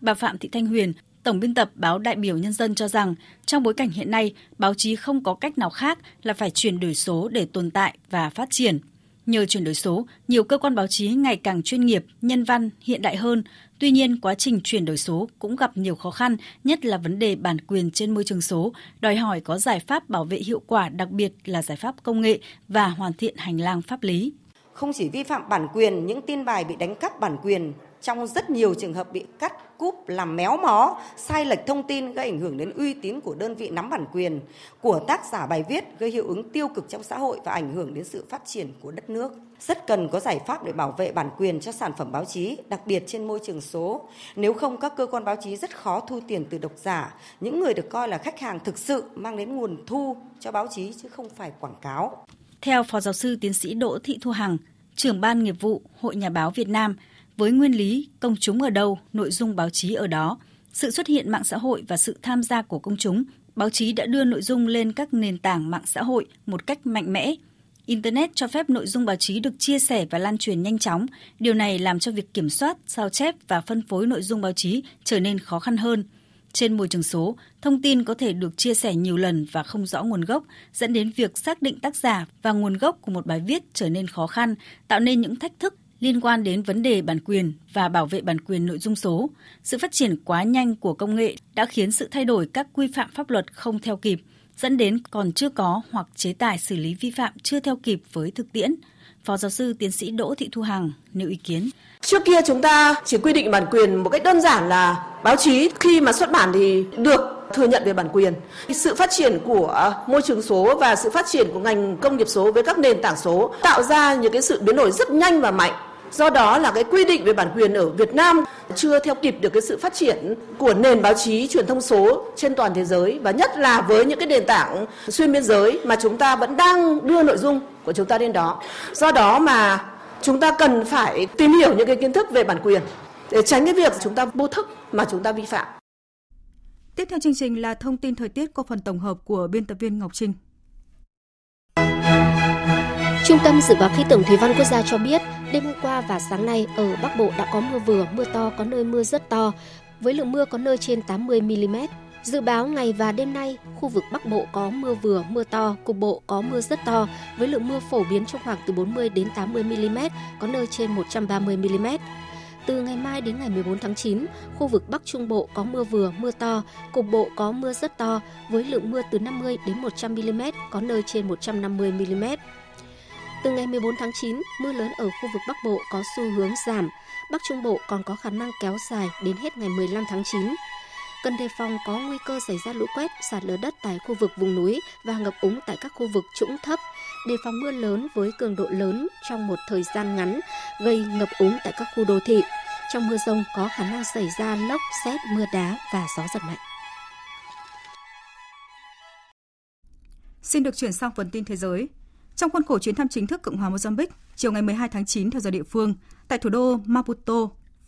Bà Phạm Thị Thanh Huyền, Tổng biên tập báo Đại biểu Nhân dân cho rằng, trong bối cảnh hiện nay, báo chí không có cách nào khác là phải chuyển đổi số để tồn tại và phát triển. Nhờ chuyển đổi số, nhiều cơ quan báo chí ngày càng chuyên nghiệp, nhân văn, hiện đại hơn. Tuy nhiên, quá trình chuyển đổi số cũng gặp nhiều khó khăn, nhất là vấn đề bản quyền trên môi trường số, đòi hỏi có giải pháp bảo vệ hiệu quả, đặc biệt là giải pháp công nghệ và hoàn thiện hành lang pháp lý. Không chỉ vi phạm bản quyền, những tin bài bị đánh cắp bản quyền trong rất nhiều trường hợp bị cắt cúp làm méo mó, sai lệch thông tin gây ảnh hưởng đến uy tín của đơn vị nắm bản quyền, của tác giả bài viết gây hiệu ứng tiêu cực trong xã hội và ảnh hưởng đến sự phát triển của đất nước. Rất cần có giải pháp để bảo vệ bản quyền cho sản phẩm báo chí, đặc biệt trên môi trường số. Nếu không các cơ quan báo chí rất khó thu tiền từ độc giả, những người được coi là khách hàng thực sự mang đến nguồn thu cho báo chí chứ không phải quảng cáo. Theo Phó Giáo sư Tiến sĩ Đỗ Thị Thu Hằng, trưởng ban nghiệp vụ Hội Nhà báo Việt Nam, với nguyên lý công chúng ở đâu, nội dung báo chí ở đó, sự xuất hiện mạng xã hội và sự tham gia của công chúng, báo chí đã đưa nội dung lên các nền tảng mạng xã hội một cách mạnh mẽ. Internet cho phép nội dung báo chí được chia sẻ và lan truyền nhanh chóng. Điều này làm cho việc kiểm soát, sao chép và phân phối nội dung báo chí trở nên khó khăn hơn. Trên môi trường số, thông tin có thể được chia sẻ nhiều lần và không rõ nguồn gốc, dẫn đến việc xác định tác giả và nguồn gốc của một bài viết trở nên khó khăn, tạo nên những thách thức liên quan đến vấn đề bản quyền và bảo vệ bản quyền nội dung số. Sự phát triển quá nhanh của công nghệ đã khiến sự thay đổi các quy phạm pháp luật không theo kịp, dẫn đến còn chưa có hoặc chế tài xử lý vi phạm chưa theo kịp với thực tiễn. Phó giáo sư tiến sĩ Đỗ Thị Thu Hằng nêu ý kiến. Trước kia chúng ta chỉ quy định bản quyền một cách đơn giản là báo chí khi mà xuất bản thì được thừa nhận về bản quyền. Sự phát triển của à, môi trường số và sự phát triển của ngành công nghiệp số với các nền tảng số tạo ra những cái sự biến đổi rất nhanh và mạnh Do đó là cái quy định về bản quyền ở Việt Nam chưa theo kịp được cái sự phát triển của nền báo chí, truyền thông số trên toàn thế giới và nhất là với những cái nền tảng xuyên biên giới mà chúng ta vẫn đang đưa nội dung của chúng ta lên đó. Do đó mà chúng ta cần phải tìm hiểu những cái kiến thức về bản quyền để tránh cái việc chúng ta vô thức mà chúng ta vi phạm. Tiếp theo chương trình là thông tin thời tiết qua phần tổng hợp của biên tập viên Ngọc Trinh. Trung tâm Dự báo Khí tượng Thủy văn Quốc gia cho biết, đêm hôm qua và sáng nay ở Bắc Bộ đã có mưa vừa, mưa to, có nơi mưa rất to, với lượng mưa có nơi trên 80 mm. Dự báo ngày và đêm nay, khu vực Bắc Bộ có mưa vừa, mưa to, cục bộ có mưa rất to, với lượng mưa phổ biến trong khoảng từ 40 đến 80 mm, có nơi trên 130 mm. Từ ngày mai đến ngày 14 tháng 9, khu vực Bắc Trung Bộ có mưa vừa, mưa to, cục bộ có mưa rất to, với lượng mưa từ 50 đến 100 mm, có nơi trên 150 mm. Từ ngày 14 tháng 9, mưa lớn ở khu vực Bắc Bộ có xu hướng giảm, Bắc Trung Bộ còn có khả năng kéo dài đến hết ngày 15 tháng 9. Cần đề phòng có nguy cơ xảy ra lũ quét, sạt lở đất tại khu vực vùng núi và ngập úng tại các khu vực trũng thấp, đề phòng mưa lớn với cường độ lớn trong một thời gian ngắn, gây ngập úng tại các khu đô thị. Trong mưa rông có khả năng xảy ra lốc, xét, mưa đá và gió giật mạnh. Xin được chuyển sang phần tin thế giới. Trong khuôn khổ chuyến thăm chính thức Cộng hòa Mozambique, chiều ngày 12 tháng 9 theo giờ địa phương, tại thủ đô Maputo,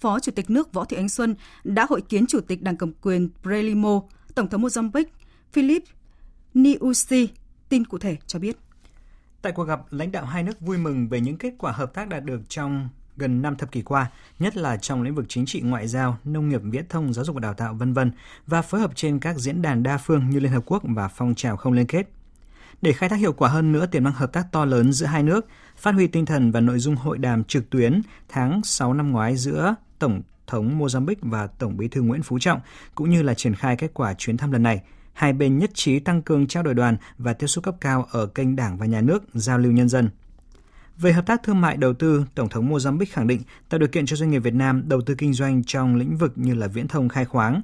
Phó Chủ tịch nước Võ Thị Ánh Xuân đã hội kiến Chủ tịch Đảng Cầm quyền Frelimo, Tổng thống Mozambique Philip niusi Tin cụ thể cho biết. Tại cuộc gặp, lãnh đạo hai nước vui mừng về những kết quả hợp tác đạt được trong gần 5 thập kỷ qua, nhất là trong lĩnh vực chính trị ngoại giao, nông nghiệp, viễn thông, giáo dục và đào tạo vân vân và phối hợp trên các diễn đàn đa phương như Liên hợp quốc và phong trào không liên kết. Để khai thác hiệu quả hơn nữa tiềm năng hợp tác to lớn giữa hai nước, phát huy tinh thần và nội dung hội đàm trực tuyến tháng 6 năm ngoái giữa Tổng thống Mozambique và Tổng bí thư Nguyễn Phú Trọng, cũng như là triển khai kết quả chuyến thăm lần này, hai bên nhất trí tăng cường trao đổi đoàn và tiếp xúc cấp cao ở kênh đảng và nhà nước, giao lưu nhân dân. Về hợp tác thương mại đầu tư, Tổng thống Mozambique khẳng định tạo điều kiện cho doanh nghiệp Việt Nam đầu tư kinh doanh trong lĩnh vực như là viễn thông khai khoáng.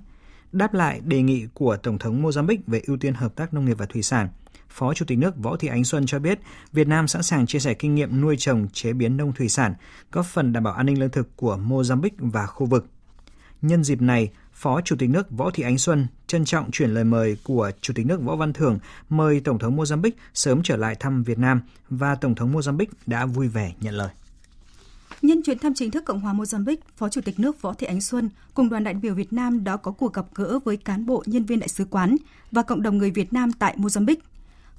Đáp lại đề nghị của Tổng thống Mozambique về ưu tiên hợp tác nông nghiệp và thủy sản, Phó Chủ tịch nước Võ Thị Ánh Xuân cho biết, Việt Nam sẵn sàng chia sẻ kinh nghiệm nuôi trồng, chế biến nông thủy sản, góp phần đảm bảo an ninh lương thực của Mozambique và khu vực. Nhân dịp này, Phó Chủ tịch nước Võ Thị Ánh Xuân trân trọng chuyển lời mời của Chủ tịch nước Võ Văn Thưởng mời Tổng thống Mozambique sớm trở lại thăm Việt Nam và Tổng thống Mozambique đã vui vẻ nhận lời. Nhân chuyến thăm chính thức Cộng hòa Mozambique, Phó Chủ tịch nước Võ Thị Ánh Xuân cùng đoàn đại biểu Việt Nam đã có cuộc gặp gỡ với cán bộ nhân viên đại sứ quán và cộng đồng người Việt Nam tại Mozambique.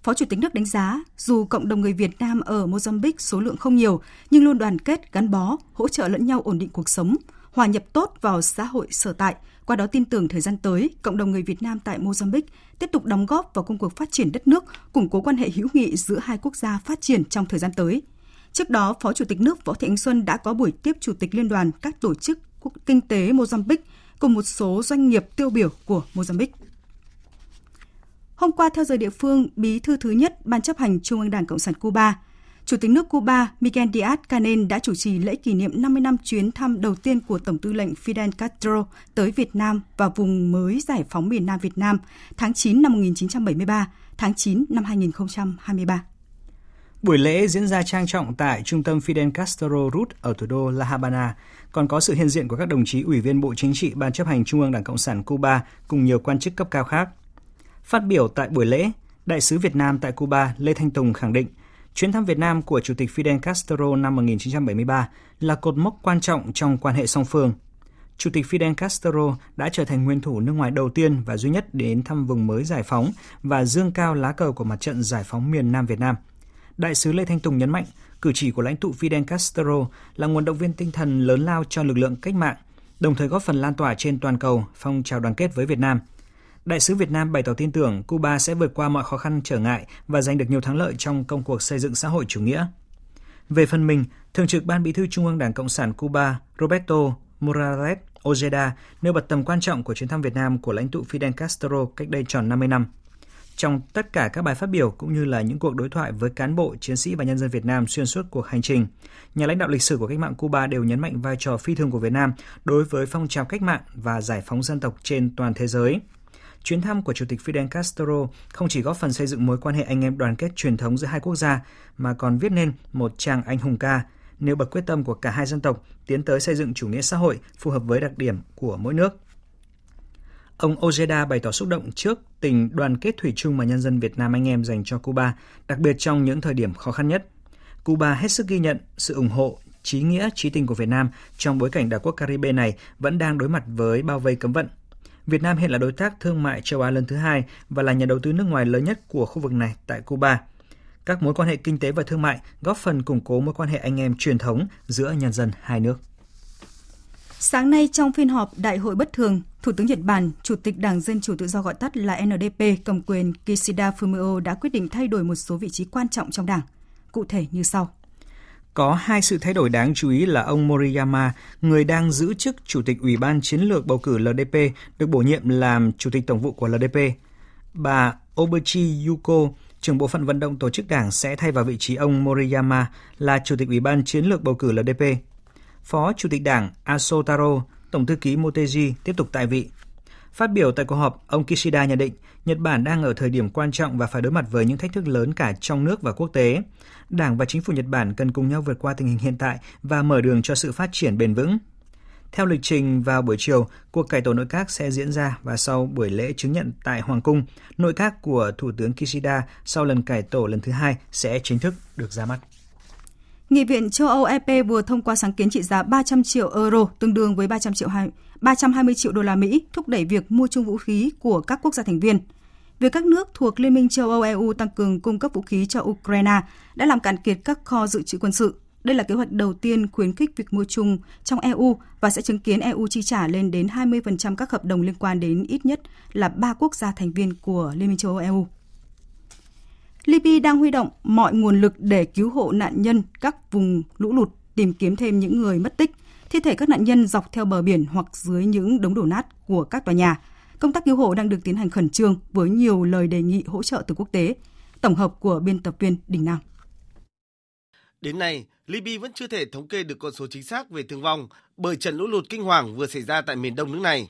Phó Chủ tịch nước đánh giá, dù cộng đồng người Việt Nam ở Mozambique số lượng không nhiều, nhưng luôn đoàn kết, gắn bó, hỗ trợ lẫn nhau ổn định cuộc sống, hòa nhập tốt vào xã hội sở tại, qua đó tin tưởng thời gian tới, cộng đồng người Việt Nam tại Mozambique tiếp tục đóng góp vào công cuộc phát triển đất nước, củng cố quan hệ hữu nghị giữa hai quốc gia phát triển trong thời gian tới. Trước đó, Phó Chủ tịch nước Võ Thị Ánh Xuân đã có buổi tiếp Chủ tịch Liên đoàn các tổ chức kinh tế Mozambique cùng một số doanh nghiệp tiêu biểu của Mozambique. Hôm qua theo giờ địa phương, Bí thư thứ nhất Ban chấp hành Trung ương Đảng Cộng sản Cuba, Chủ tịch nước Cuba Miguel Díaz-Canel đã chủ trì lễ kỷ niệm 50 năm chuyến thăm đầu tiên của Tổng tư lệnh Fidel Castro tới Việt Nam và vùng mới giải phóng miền Nam Việt Nam tháng 9 năm 1973, tháng 9 năm 2023. Buổi lễ diễn ra trang trọng tại Trung tâm Fidel Castro Root ở thủ đô La Habana, còn có sự hiện diện của các đồng chí Ủy viên Bộ Chính trị Ban chấp hành Trung ương Đảng Cộng sản Cuba cùng nhiều quan chức cấp cao khác. Phát biểu tại buổi lễ, Đại sứ Việt Nam tại Cuba Lê Thanh Tùng khẳng định chuyến thăm Việt Nam của Chủ tịch Fidel Castro năm 1973 là cột mốc quan trọng trong quan hệ song phương. Chủ tịch Fidel Castro đã trở thành nguyên thủ nước ngoài đầu tiên và duy nhất đến thăm vùng mới giải phóng và dương cao lá cờ của mặt trận giải phóng miền Nam Việt Nam. Đại sứ Lê Thanh Tùng nhấn mạnh, cử chỉ của lãnh tụ Fidel Castro là nguồn động viên tinh thần lớn lao cho lực lượng cách mạng, đồng thời góp phần lan tỏa trên toàn cầu phong trào đoàn kết với Việt Nam – Đại sứ Việt Nam bày tỏ tin tưởng Cuba sẽ vượt qua mọi khó khăn trở ngại và giành được nhiều thắng lợi trong công cuộc xây dựng xã hội chủ nghĩa. Về phần mình, Thường trực Ban Bí thư Trung ương Đảng Cộng sản Cuba Roberto Morales Ojeda nêu bật tầm quan trọng của chuyến thăm Việt Nam của lãnh tụ Fidel Castro cách đây tròn 50 năm. Trong tất cả các bài phát biểu cũng như là những cuộc đối thoại với cán bộ, chiến sĩ và nhân dân Việt Nam xuyên suốt cuộc hành trình, nhà lãnh đạo lịch sử của cách mạng Cuba đều nhấn mạnh vai trò phi thường của Việt Nam đối với phong trào cách mạng và giải phóng dân tộc trên toàn thế giới. Chuyến thăm của Chủ tịch Fidel Castro không chỉ góp phần xây dựng mối quan hệ anh em đoàn kết truyền thống giữa hai quốc gia, mà còn viết nên một trang anh hùng ca, nêu bật quyết tâm của cả hai dân tộc tiến tới xây dựng chủ nghĩa xã hội phù hợp với đặc điểm của mỗi nước. Ông Ojeda bày tỏ xúc động trước tình đoàn kết thủy chung mà nhân dân Việt Nam anh em dành cho Cuba, đặc biệt trong những thời điểm khó khăn nhất. Cuba hết sức ghi nhận sự ủng hộ, trí nghĩa, trí tình của Việt Nam trong bối cảnh đảo quốc Caribe này vẫn đang đối mặt với bao vây cấm vận. Việt Nam hiện là đối tác thương mại châu Á lớn thứ hai và là nhà đầu tư nước ngoài lớn nhất của khu vực này tại Cuba. Các mối quan hệ kinh tế và thương mại góp phần củng cố mối quan hệ anh em truyền thống giữa nhân dân hai nước. Sáng nay trong phiên họp Đại hội bất thường, Thủ tướng Nhật Bản, Chủ tịch Đảng Dân Chủ Tự do gọi tắt là NDP cầm quyền Kishida Fumio đã quyết định thay đổi một số vị trí quan trọng trong đảng. Cụ thể như sau. Có hai sự thay đổi đáng chú ý là ông Moriyama, người đang giữ chức Chủ tịch Ủy ban Chiến lược bầu cử LDP, được bổ nhiệm làm Chủ tịch Tổng vụ của LDP. Bà Obuchi Yuko, trưởng bộ phận vận động tổ chức đảng sẽ thay vào vị trí ông Moriyama là Chủ tịch Ủy ban Chiến lược bầu cử LDP. Phó Chủ tịch Đảng Aso Taro, Tổng thư ký Motegi tiếp tục tại vị. Phát biểu tại cuộc họp, ông Kishida nhận định Nhật Bản đang ở thời điểm quan trọng và phải đối mặt với những thách thức lớn cả trong nước và quốc tế. Đảng và chính phủ Nhật Bản cần cùng nhau vượt qua tình hình hiện tại và mở đường cho sự phát triển bền vững. Theo lịch trình vào buổi chiều, cuộc cải tổ nội các sẽ diễn ra và sau buổi lễ chứng nhận tại Hoàng cung, nội các của Thủ tướng Kishida sau lần cải tổ lần thứ hai sẽ chính thức được ra mắt. Nghị viện châu Âu EP vừa thông qua sáng kiến trị giá 300 triệu euro, tương đương với 300 triệu 320 triệu đô la Mỹ, thúc đẩy việc mua chung vũ khí của các quốc gia thành viên. Việc các nước thuộc Liên minh châu Âu EU tăng cường cung cấp vũ khí cho Ukraine đã làm cạn kiệt các kho dự trữ quân sự. Đây là kế hoạch đầu tiên khuyến khích việc mua chung trong EU và sẽ chứng kiến EU chi trả lên đến 20% các hợp đồng liên quan đến ít nhất là ba quốc gia thành viên của Liên minh châu Âu EU. Libya đang huy động mọi nguồn lực để cứu hộ nạn nhân các vùng lũ lụt, tìm kiếm thêm những người mất tích, thi thể các nạn nhân dọc theo bờ biển hoặc dưới những đống đổ nát của các tòa nhà. Công tác cứu hộ đang được tiến hành khẩn trương với nhiều lời đề nghị hỗ trợ từ quốc tế. Tổng hợp của biên tập viên Đình Nam. Đến nay, Libya vẫn chưa thể thống kê được con số chính xác về thương vong bởi trận lũ lụt kinh hoàng vừa xảy ra tại miền đông nước này.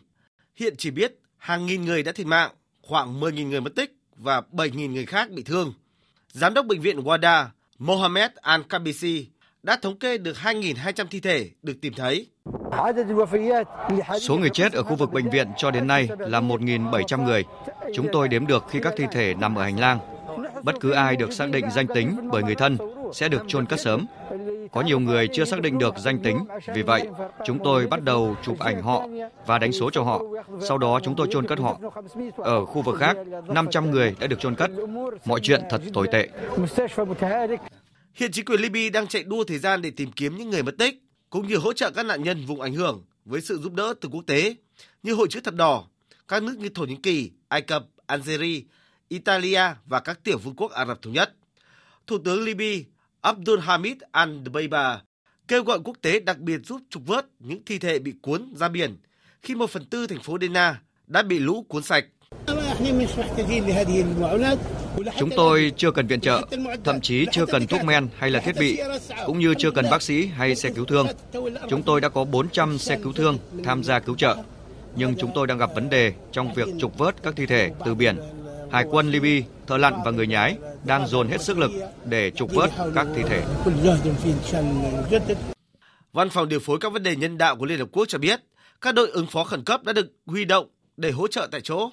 Hiện chỉ biết hàng nghìn người đã thiệt mạng, khoảng 10.000 người mất tích và 7.000 người khác bị thương. Giám đốc bệnh viện Wada Mohamed Al-Kabisi, đã thống kê được 2.200 thi thể được tìm thấy. Số người chết ở khu vực bệnh viện cho đến nay là 1.700 người. Chúng tôi đếm được khi các thi thể nằm ở hành lang. Bất cứ ai được xác định danh tính bởi người thân sẽ được chôn cất sớm. Có nhiều người chưa xác định được danh tính, vì vậy chúng tôi bắt đầu chụp ảnh họ và đánh số cho họ. Sau đó chúng tôi chôn cất họ. Ở khu vực khác, 500 người đã được chôn cất. Mọi chuyện thật tồi tệ. Hiện chính quyền Libya đang chạy đua thời gian để tìm kiếm những người mất tích, cũng như hỗ trợ các nạn nhân vùng ảnh hưởng với sự giúp đỡ từ quốc tế như Hội chữ thập đỏ, các nước như Thổ Nhĩ Kỳ, Ai Cập, Algeria, Italia và các tiểu vương quốc Ả Rập Thống Nhất. Thủ tướng Libya Abdul Hamid al-Dbeiba kêu gọi quốc tế đặc biệt giúp trục vớt những thi thể bị cuốn ra biển khi một phần tư thành phố Dena đã bị lũ cuốn sạch. Chúng tôi chưa cần viện trợ, thậm chí chưa cần thuốc men hay là thiết bị, cũng như chưa cần bác sĩ hay xe cứu thương. Chúng tôi đã có 400 xe cứu thương tham gia cứu trợ, nhưng chúng tôi đang gặp vấn đề trong việc trục vớt các thi thể từ biển. Hải quân Libya, thợ lặn và người nhái đang dồn hết sức lực để trục vớt các thi thể. Văn phòng điều phối các vấn đề nhân đạo của Liên Hợp Quốc cho biết, các đội ứng phó khẩn cấp đã được huy động để hỗ trợ tại chỗ.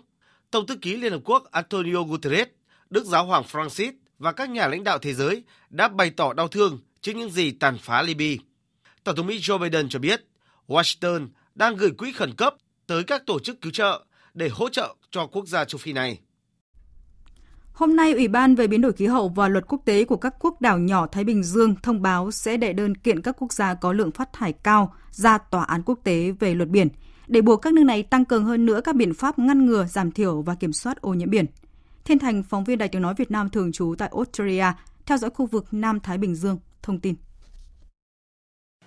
Tổng thư ký Liên Hợp Quốc Antonio Guterres, Đức Giáo hoàng Francis và các nhà lãnh đạo thế giới đã bày tỏ đau thương trước những gì tàn phá Libya. Tổng thống Mỹ Joe Biden cho biết, Washington đang gửi quỹ khẩn cấp tới các tổ chức cứu trợ để hỗ trợ cho quốc gia châu Phi này. Hôm nay, Ủy ban về biến đổi khí hậu và luật quốc tế của các quốc đảo nhỏ Thái Bình Dương thông báo sẽ đệ đơn kiện các quốc gia có lượng phát thải cao ra tòa án quốc tế về luật biển để buộc các nước này tăng cường hơn nữa các biện pháp ngăn ngừa, giảm thiểu và kiểm soát ô nhiễm biển. Thiên Thành, phóng viên Đài Tiếng Nói Việt Nam thường trú tại Australia, theo dõi khu vực Nam Thái Bình Dương, thông tin.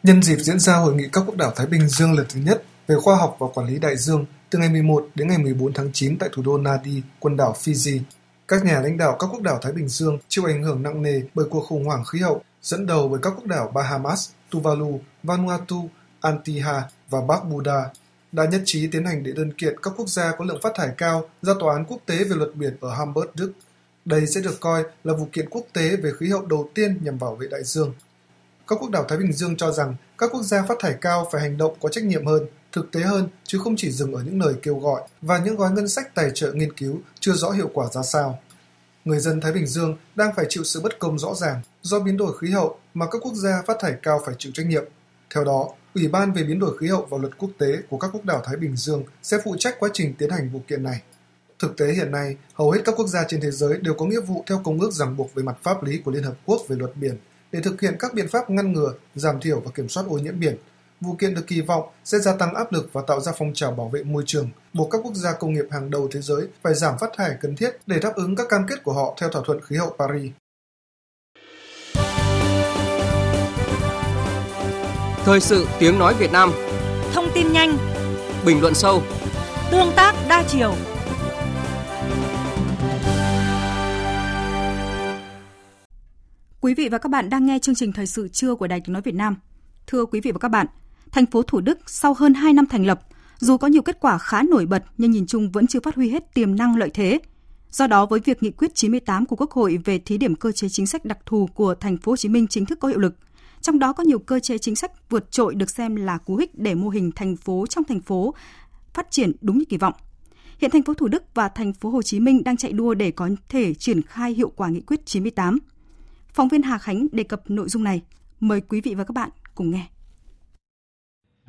Nhân dịp diễn ra hội nghị các quốc đảo Thái Bình Dương lần thứ nhất về khoa học và quản lý đại dương từ ngày 11 đến ngày 14 tháng 9 tại thủ đô Nadi, quần đảo Fiji, các nhà lãnh đạo các quốc đảo Thái Bình Dương chịu ảnh hưởng nặng nề bởi cuộc khủng hoảng khí hậu, dẫn đầu bởi các quốc đảo Bahamas, Tuvalu, Vanuatu, Antigua và Barbuda đã nhất trí tiến hành đệ đơn kiện các quốc gia có lượng phát thải cao ra Tòa án quốc tế về luật biển ở Hamburg, Đức. Đây sẽ được coi là vụ kiện quốc tế về khí hậu đầu tiên nhằm bảo vệ đại dương. Các quốc đảo Thái Bình Dương cho rằng các quốc gia phát thải cao phải hành động có trách nhiệm hơn, thực tế hơn chứ không chỉ dừng ở những lời kêu gọi và những gói ngân sách tài trợ nghiên cứu chưa rõ hiệu quả ra sao. Người dân Thái Bình Dương đang phải chịu sự bất công rõ ràng do biến đổi khí hậu mà các quốc gia phát thải cao phải chịu trách nhiệm. Theo đó, Ủy ban về biến đổi khí hậu và luật quốc tế của các quốc đảo Thái Bình Dương sẽ phụ trách quá trình tiến hành vụ kiện này. Thực tế hiện nay, hầu hết các quốc gia trên thế giới đều có nghĩa vụ theo công ước ràng buộc về mặt pháp lý của Liên Hợp Quốc về luật biển để thực hiện các biện pháp ngăn ngừa, giảm thiểu và kiểm soát ô nhiễm biển. Vụ kiện được kỳ vọng sẽ gia tăng áp lực và tạo ra phong trào bảo vệ môi trường, buộc các quốc gia công nghiệp hàng đầu thế giới phải giảm phát thải cần thiết để đáp ứng các cam kết của họ theo thỏa thuận khí hậu Paris. Thời sự tiếng nói Việt Nam Thông tin nhanh Bình luận sâu Tương tác đa chiều Quý vị và các bạn đang nghe chương trình Thời sự trưa của Đài Tiếng Nói Việt Nam. Thưa quý vị và các bạn, thành phố Thủ Đức sau hơn 2 năm thành lập, dù có nhiều kết quả khá nổi bật nhưng nhìn chung vẫn chưa phát huy hết tiềm năng lợi thế. Do đó, với việc nghị quyết 98 của Quốc hội về thí điểm cơ chế chính sách đặc thù của thành phố Hồ Chí Minh chính thức có hiệu lực, trong đó có nhiều cơ chế chính sách vượt trội được xem là cú hích để mô hình thành phố trong thành phố phát triển đúng như kỳ vọng. Hiện thành phố Thủ Đức và thành phố Hồ Chí Minh đang chạy đua để có thể triển khai hiệu quả nghị quyết 98. Phóng viên Hà Khánh đề cập nội dung này. Mời quý vị và các bạn cùng nghe.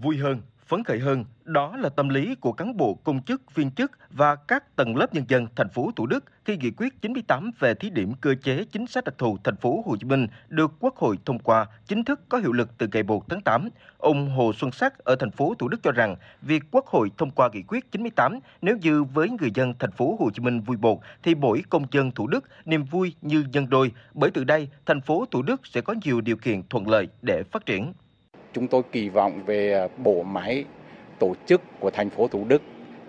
Vui hơn, phấn khởi hơn, đó là tâm lý của cán bộ công chức, viên chức và các tầng lớp nhân dân thành phố Thủ Đức khi nghị quyết 98 về thí điểm cơ chế chính sách đặc thù thành phố Hồ Chí Minh được Quốc hội thông qua chính thức có hiệu lực từ ngày 1 tháng 8. Ông Hồ Xuân Sắc ở thành phố Thủ Đức cho rằng việc Quốc hội thông qua nghị quyết 98 nếu như với người dân thành phố Hồ Chí Minh vui bột thì mỗi công dân Thủ Đức niềm vui như nhân đôi bởi từ đây thành phố Thủ Đức sẽ có nhiều điều kiện thuận lợi để phát triển. Chúng tôi kỳ vọng về bộ máy tổ chức của thành phố Thủ Đức,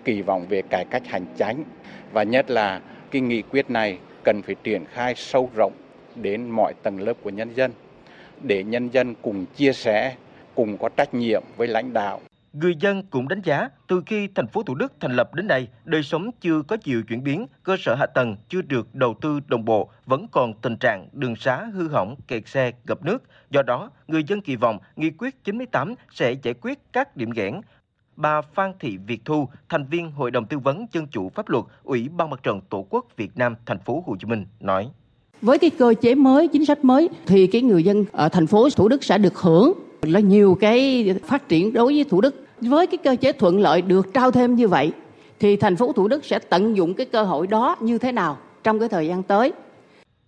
kỳ vọng về cải cách hành chính và nhất là cái nghị quyết này cần phải triển khai sâu rộng đến mọi tầng lớp của nhân dân để nhân dân cùng chia sẻ, cùng có trách nhiệm với lãnh đạo. Người dân cũng đánh giá từ khi thành phố Thủ Đức thành lập đến nay, đời sống chưa có nhiều chuyển biến, cơ sở hạ tầng chưa được đầu tư đồng bộ, vẫn còn tình trạng đường xá hư hỏng, kẹt xe, ngập nước. Do đó, người dân kỳ vọng nghị quyết 98 sẽ giải quyết các điểm nghẽn. Bà Phan Thị Việt Thu, thành viên Hội đồng tư vấn dân chủ pháp luật, Ủy ban Mặt trận Tổ quốc Việt Nam thành phố Hồ Chí Minh nói: Với cái cơ chế mới, chính sách mới thì cái người dân ở thành phố Thủ Đức sẽ được hưởng là nhiều cái phát triển đối với Thủ Đức. Với cái cơ chế thuận lợi được trao thêm như vậy thì thành phố Thủ Đức sẽ tận dụng cái cơ hội đó như thế nào trong cái thời gian tới.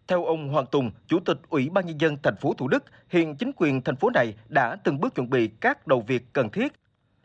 Theo ông Hoàng Tùng, Chủ tịch Ủy ban Nhân dân thành phố Thủ Đức, hiện chính quyền thành phố này đã từng bước chuẩn bị các đầu việc cần thiết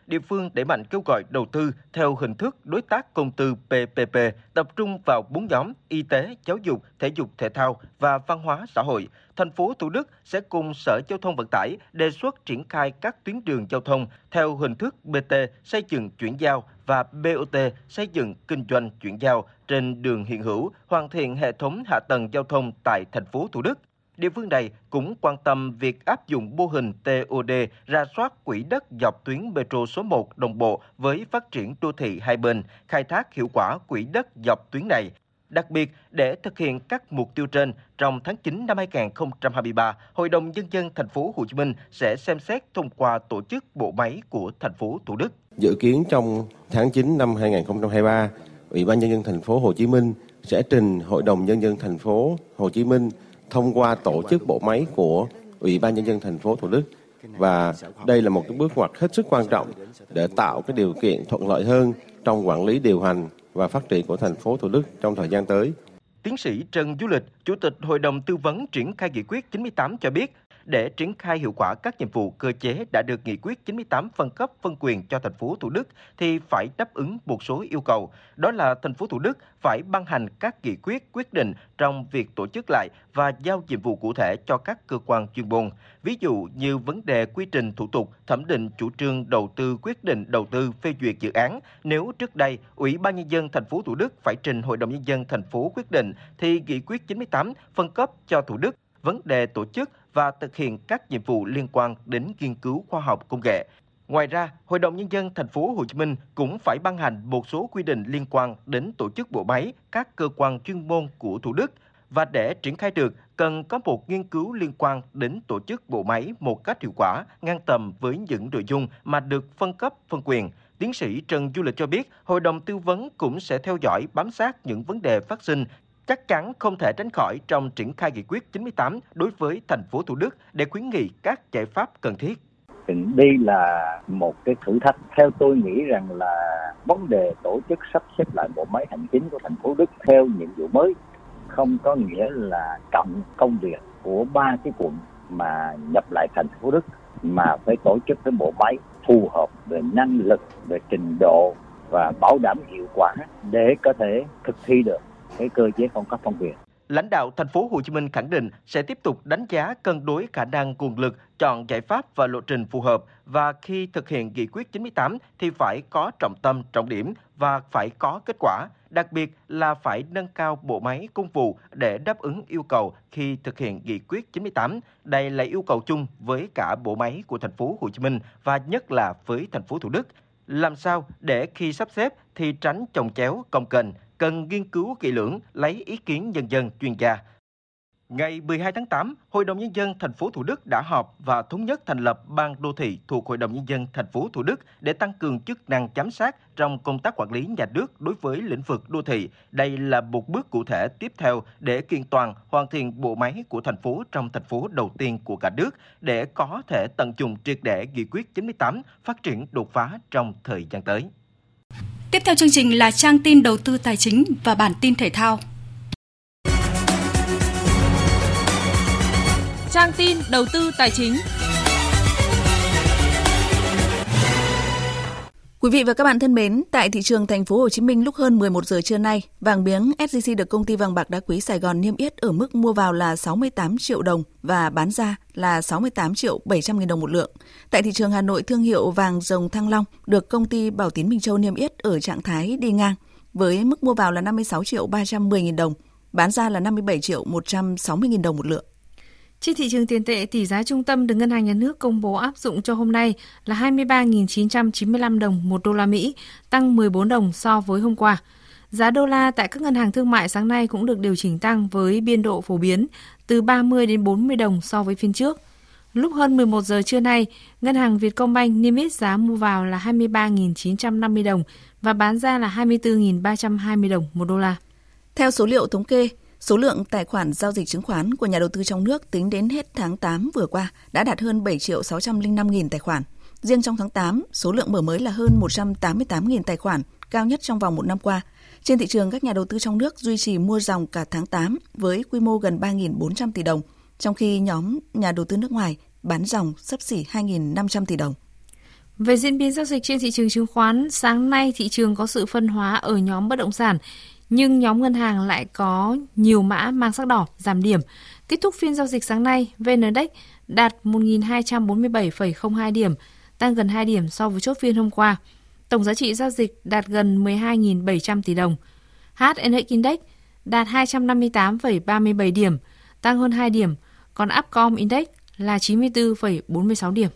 địa phương đẩy mạnh kêu gọi đầu tư theo hình thức đối tác công tư PPP, tập trung vào bốn nhóm y tế, giáo dục, thể dục thể thao và văn hóa xã hội. Thành phố Thủ Đức sẽ cùng Sở Giao thông Vận tải đề xuất triển khai các tuyến đường giao thông theo hình thức BT xây dựng chuyển giao và BOT xây dựng kinh doanh chuyển giao trên đường hiện hữu, hoàn thiện hệ thống hạ tầng giao thông tại thành phố Thủ Đức địa phương này cũng quan tâm việc áp dụng mô hình TOD ra soát quỹ đất dọc tuyến metro số 1 đồng bộ với phát triển đô thị hai bên, khai thác hiệu quả quỹ đất dọc tuyến này. Đặc biệt, để thực hiện các mục tiêu trên, trong tháng 9 năm 2023, Hội đồng nhân dân thành phố Hồ Chí Minh sẽ xem xét thông qua tổ chức bộ máy của thành phố Thủ Đức. Dự kiến trong tháng 9 năm 2023, Ủy ban nhân dân thành phố Hồ Chí Minh sẽ trình Hội đồng nhân dân thành phố Hồ Chí Minh thông qua tổ chức bộ máy của Ủy ban nhân dân thành phố Thủ Đức và đây là một cái bước ngoặt hết sức quan trọng để tạo cái điều kiện thuận lợi hơn trong quản lý điều hành và phát triển của thành phố Thủ Đức trong thời gian tới. Tiến sĩ Trần Du Lịch, Chủ tịch Hội đồng Tư vấn triển khai nghị quyết 98 cho biết, để triển khai hiệu quả các nhiệm vụ cơ chế đã được nghị quyết 98 phân cấp phân quyền cho thành phố Thủ Đức thì phải đáp ứng một số yêu cầu. Đó là thành phố Thủ Đức phải ban hành các nghị quyết quyết định trong việc tổ chức lại và giao nhiệm vụ cụ thể cho các cơ quan chuyên môn. Ví dụ như vấn đề quy trình thủ tục, thẩm định chủ trương đầu tư quyết định đầu tư phê duyệt dự án. Nếu trước đây Ủy ban nhân dân thành phố Thủ Đức phải trình Hội đồng nhân dân thành phố quyết định thì nghị quyết 98 phân cấp cho Thủ Đức vấn đề tổ chức và thực hiện các nhiệm vụ liên quan đến nghiên cứu khoa học công nghệ. Ngoài ra, Hội đồng nhân dân thành phố Hồ Chí Minh cũng phải ban hành một số quy định liên quan đến tổ chức bộ máy các cơ quan chuyên môn của Thủ Đức và để triển khai được cần có một nghiên cứu liên quan đến tổ chức bộ máy một cách hiệu quả, ngang tầm với những nội dung mà được phân cấp phân quyền. Tiến sĩ Trần Du Lịch cho biết, Hội đồng tư vấn cũng sẽ theo dõi bám sát những vấn đề phát sinh chắc chắn không thể tránh khỏi trong triển khai nghị quyết 98 đối với thành phố Thủ Đức để khuyến nghị các giải pháp cần thiết. Đây là một cái thử thách. Theo tôi nghĩ rằng là vấn đề tổ chức sắp xếp lại bộ máy hành chính của thành phố Đức theo nhiệm vụ mới không có nghĩa là cộng công việc của ba cái quận mà nhập lại thành phố Đức mà phải tổ chức cái bộ máy phù hợp về năng lực, về trình độ và bảo đảm hiệu quả để có thể thực thi được cái cơ chế phân cấp phân quyền. Lãnh đạo thành phố Hồ Chí Minh khẳng định sẽ tiếp tục đánh giá cân đối khả năng nguồn lực, chọn giải pháp và lộ trình phù hợp và khi thực hiện nghị quyết 98 thì phải có trọng tâm, trọng điểm và phải có kết quả, đặc biệt là phải nâng cao bộ máy công vụ để đáp ứng yêu cầu khi thực hiện nghị quyết 98. Đây là yêu cầu chung với cả bộ máy của thành phố Hồ Chí Minh và nhất là với thành phố Thủ Đức. Làm sao để khi sắp xếp thì tránh chồng chéo, công kênh, cần nghiên cứu kỹ lưỡng, lấy ý kiến nhân dân chuyên gia. Ngày 12 tháng 8, Hội đồng nhân dân thành phố Thủ Đức đã họp và thống nhất thành lập ban đô thị thuộc Hội đồng nhân dân thành phố Thủ Đức để tăng cường chức năng giám sát trong công tác quản lý nhà nước đối với lĩnh vực đô thị. Đây là một bước cụ thể tiếp theo để kiện toàn hoàn thiện bộ máy của thành phố trong thành phố đầu tiên của cả nước để có thể tận dụng triệt để nghị quyết 98 phát triển đột phá trong thời gian tới. Tiếp theo chương trình là trang tin đầu tư tài chính và bản tin thể thao. Trang tin đầu tư tài chính. Quý vị và các bạn thân mến, tại thị trường thành phố Hồ Chí Minh lúc hơn 11 giờ trưa nay, vàng miếng SJC được công ty vàng bạc đá quý Sài Gòn niêm yết ở mức mua vào là 68 triệu đồng và bán ra là 68 triệu 700 nghìn đồng một lượng. Tại thị trường Hà Nội, thương hiệu vàng rồng Thăng Long được công ty Bảo Tín Minh Châu niêm yết ở trạng thái đi ngang với mức mua vào là 56 triệu 310 nghìn đồng, bán ra là 57 triệu 160 nghìn đồng một lượng. Trên thị trường tiền tệ, tỷ giá trung tâm được Ngân hàng Nhà nước công bố áp dụng cho hôm nay là 23.995 đồng một đô la Mỹ, tăng 14 đồng so với hôm qua. Giá đô la tại các ngân hàng thương mại sáng nay cũng được điều chỉnh tăng với biên độ phổ biến từ 30 đến 40 đồng so với phiên trước. Lúc hơn 11 giờ trưa nay, Ngân hàng Vietcombank niêm yết giá mua vào là 23.950 đồng và bán ra là 24.320 đồng một đô la. Theo số liệu thống kê, Số lượng tài khoản giao dịch chứng khoán của nhà đầu tư trong nước tính đến hết tháng 8 vừa qua đã đạt hơn 7 triệu 605 nghìn tài khoản. Riêng trong tháng 8, số lượng mở mới là hơn 188 nghìn tài khoản, cao nhất trong vòng một năm qua. Trên thị trường, các nhà đầu tư trong nước duy trì mua dòng cả tháng 8 với quy mô gần 3.400 tỷ đồng, trong khi nhóm nhà đầu tư nước ngoài bán dòng sấp xỉ 2.500 tỷ đồng. Về diễn biến giao dịch trên thị trường chứng khoán, sáng nay thị trường có sự phân hóa ở nhóm bất động sản, nhưng nhóm ngân hàng lại có nhiều mã mang sắc đỏ, giảm điểm. Kết thúc phiên giao dịch sáng nay, VN Index đạt 1.247,02 điểm, tăng gần 2 điểm so với chốt phiên hôm qua. Tổng giá trị giao dịch đạt gần 12.700 tỷ đồng. HNX Index đạt 258,37 điểm, tăng hơn 2 điểm, còn Upcom Index là 94,46 điểm.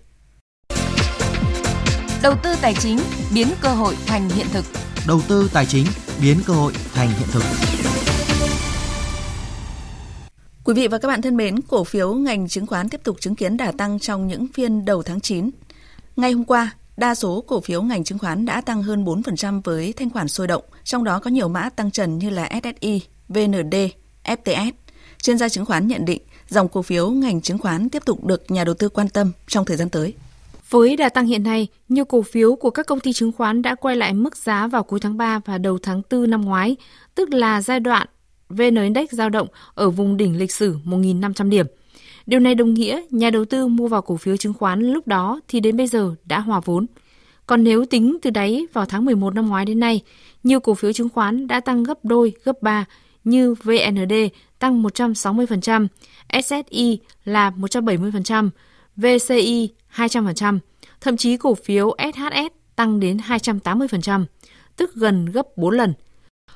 Đầu tư tài chính biến cơ hội thành hiện thực. Đầu tư tài chính biến cơ hội thành hiện thực. Quý vị và các bạn thân mến, cổ phiếu ngành chứng khoán tiếp tục chứng kiến đà tăng trong những phiên đầu tháng 9. Ngày hôm qua, đa số cổ phiếu ngành chứng khoán đã tăng hơn 4% với thanh khoản sôi động, trong đó có nhiều mã tăng trần như là SSI, VND, FTS. Chuyên gia chứng khoán nhận định dòng cổ phiếu ngành chứng khoán tiếp tục được nhà đầu tư quan tâm trong thời gian tới. Với đà tăng hiện nay, nhiều cổ phiếu của các công ty chứng khoán đã quay lại mức giá vào cuối tháng 3 và đầu tháng 4 năm ngoái, tức là giai đoạn VN Index giao động ở vùng đỉnh lịch sử 1.500 điểm. Điều này đồng nghĩa nhà đầu tư mua vào cổ phiếu chứng khoán lúc đó thì đến bây giờ đã hòa vốn. Còn nếu tính từ đáy vào tháng 11 năm ngoái đến nay, nhiều cổ phiếu chứng khoán đã tăng gấp đôi, gấp ba như VND tăng 160%, SSI là 170%, VCI 200%, thậm chí cổ phiếu SHS tăng đến 280%, tức gần gấp 4 lần.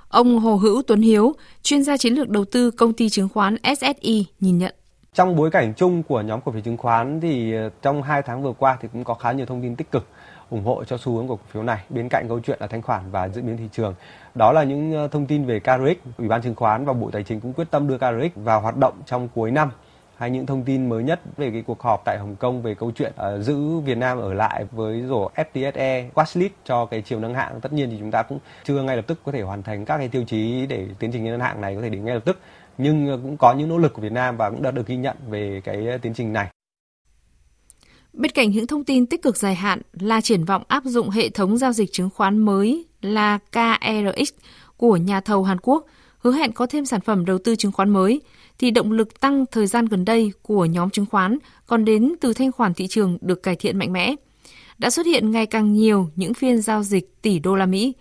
Ông Hồ Hữu Tuấn Hiếu, chuyên gia chiến lược đầu tư công ty chứng khoán SSI nhìn nhận. Trong bối cảnh chung của nhóm cổ phiếu chứng khoán thì ờ, trong 2 tháng vừa qua thì cũng có khá nhiều thông tin tích cực ủng hộ cho xu hướng của cổ phiếu này bên cạnh câu chuyện là thanh khoản và diễn biến thị trường. Đó là những ờ, thông tin về KRX, Ủy ban chứng khoán và Bộ Tài chính cũng quyết tâm đưa KRX vào hoạt động trong cuối năm hay những thông tin mới nhất về cái cuộc họp tại Hồng Kông về câu chuyện uh, giữ Việt Nam ở lại với rổ FTSE watchlist cho cái chiều nâng hạng tất nhiên thì chúng ta cũng chưa ngay lập tức có thể hoàn thành các cái tiêu chí để tiến trình nâng hạng này có thể đến ngay lập tức nhưng ờ, cũng có những nỗ lực của Việt Nam và cũng đã được ghi nhận về cái tiến trình này. Bên cạnh những thông tin tích cực dài hạn là triển vọng áp dụng hệ thống giao dịch chứng khoán mới là KRX của nhà thầu Hàn Quốc, hứa hẹn có thêm sản phẩm đầu tư chứng khoán mới, thì động lực tăng thời gian gần đây của nhóm chứng khoán còn đến từ thanh khoản thị trường được cải thiện mạnh mẽ. Đã xuất hiện ngày càng nhiều những phiên giao dịch tỷ đô la Mỹ,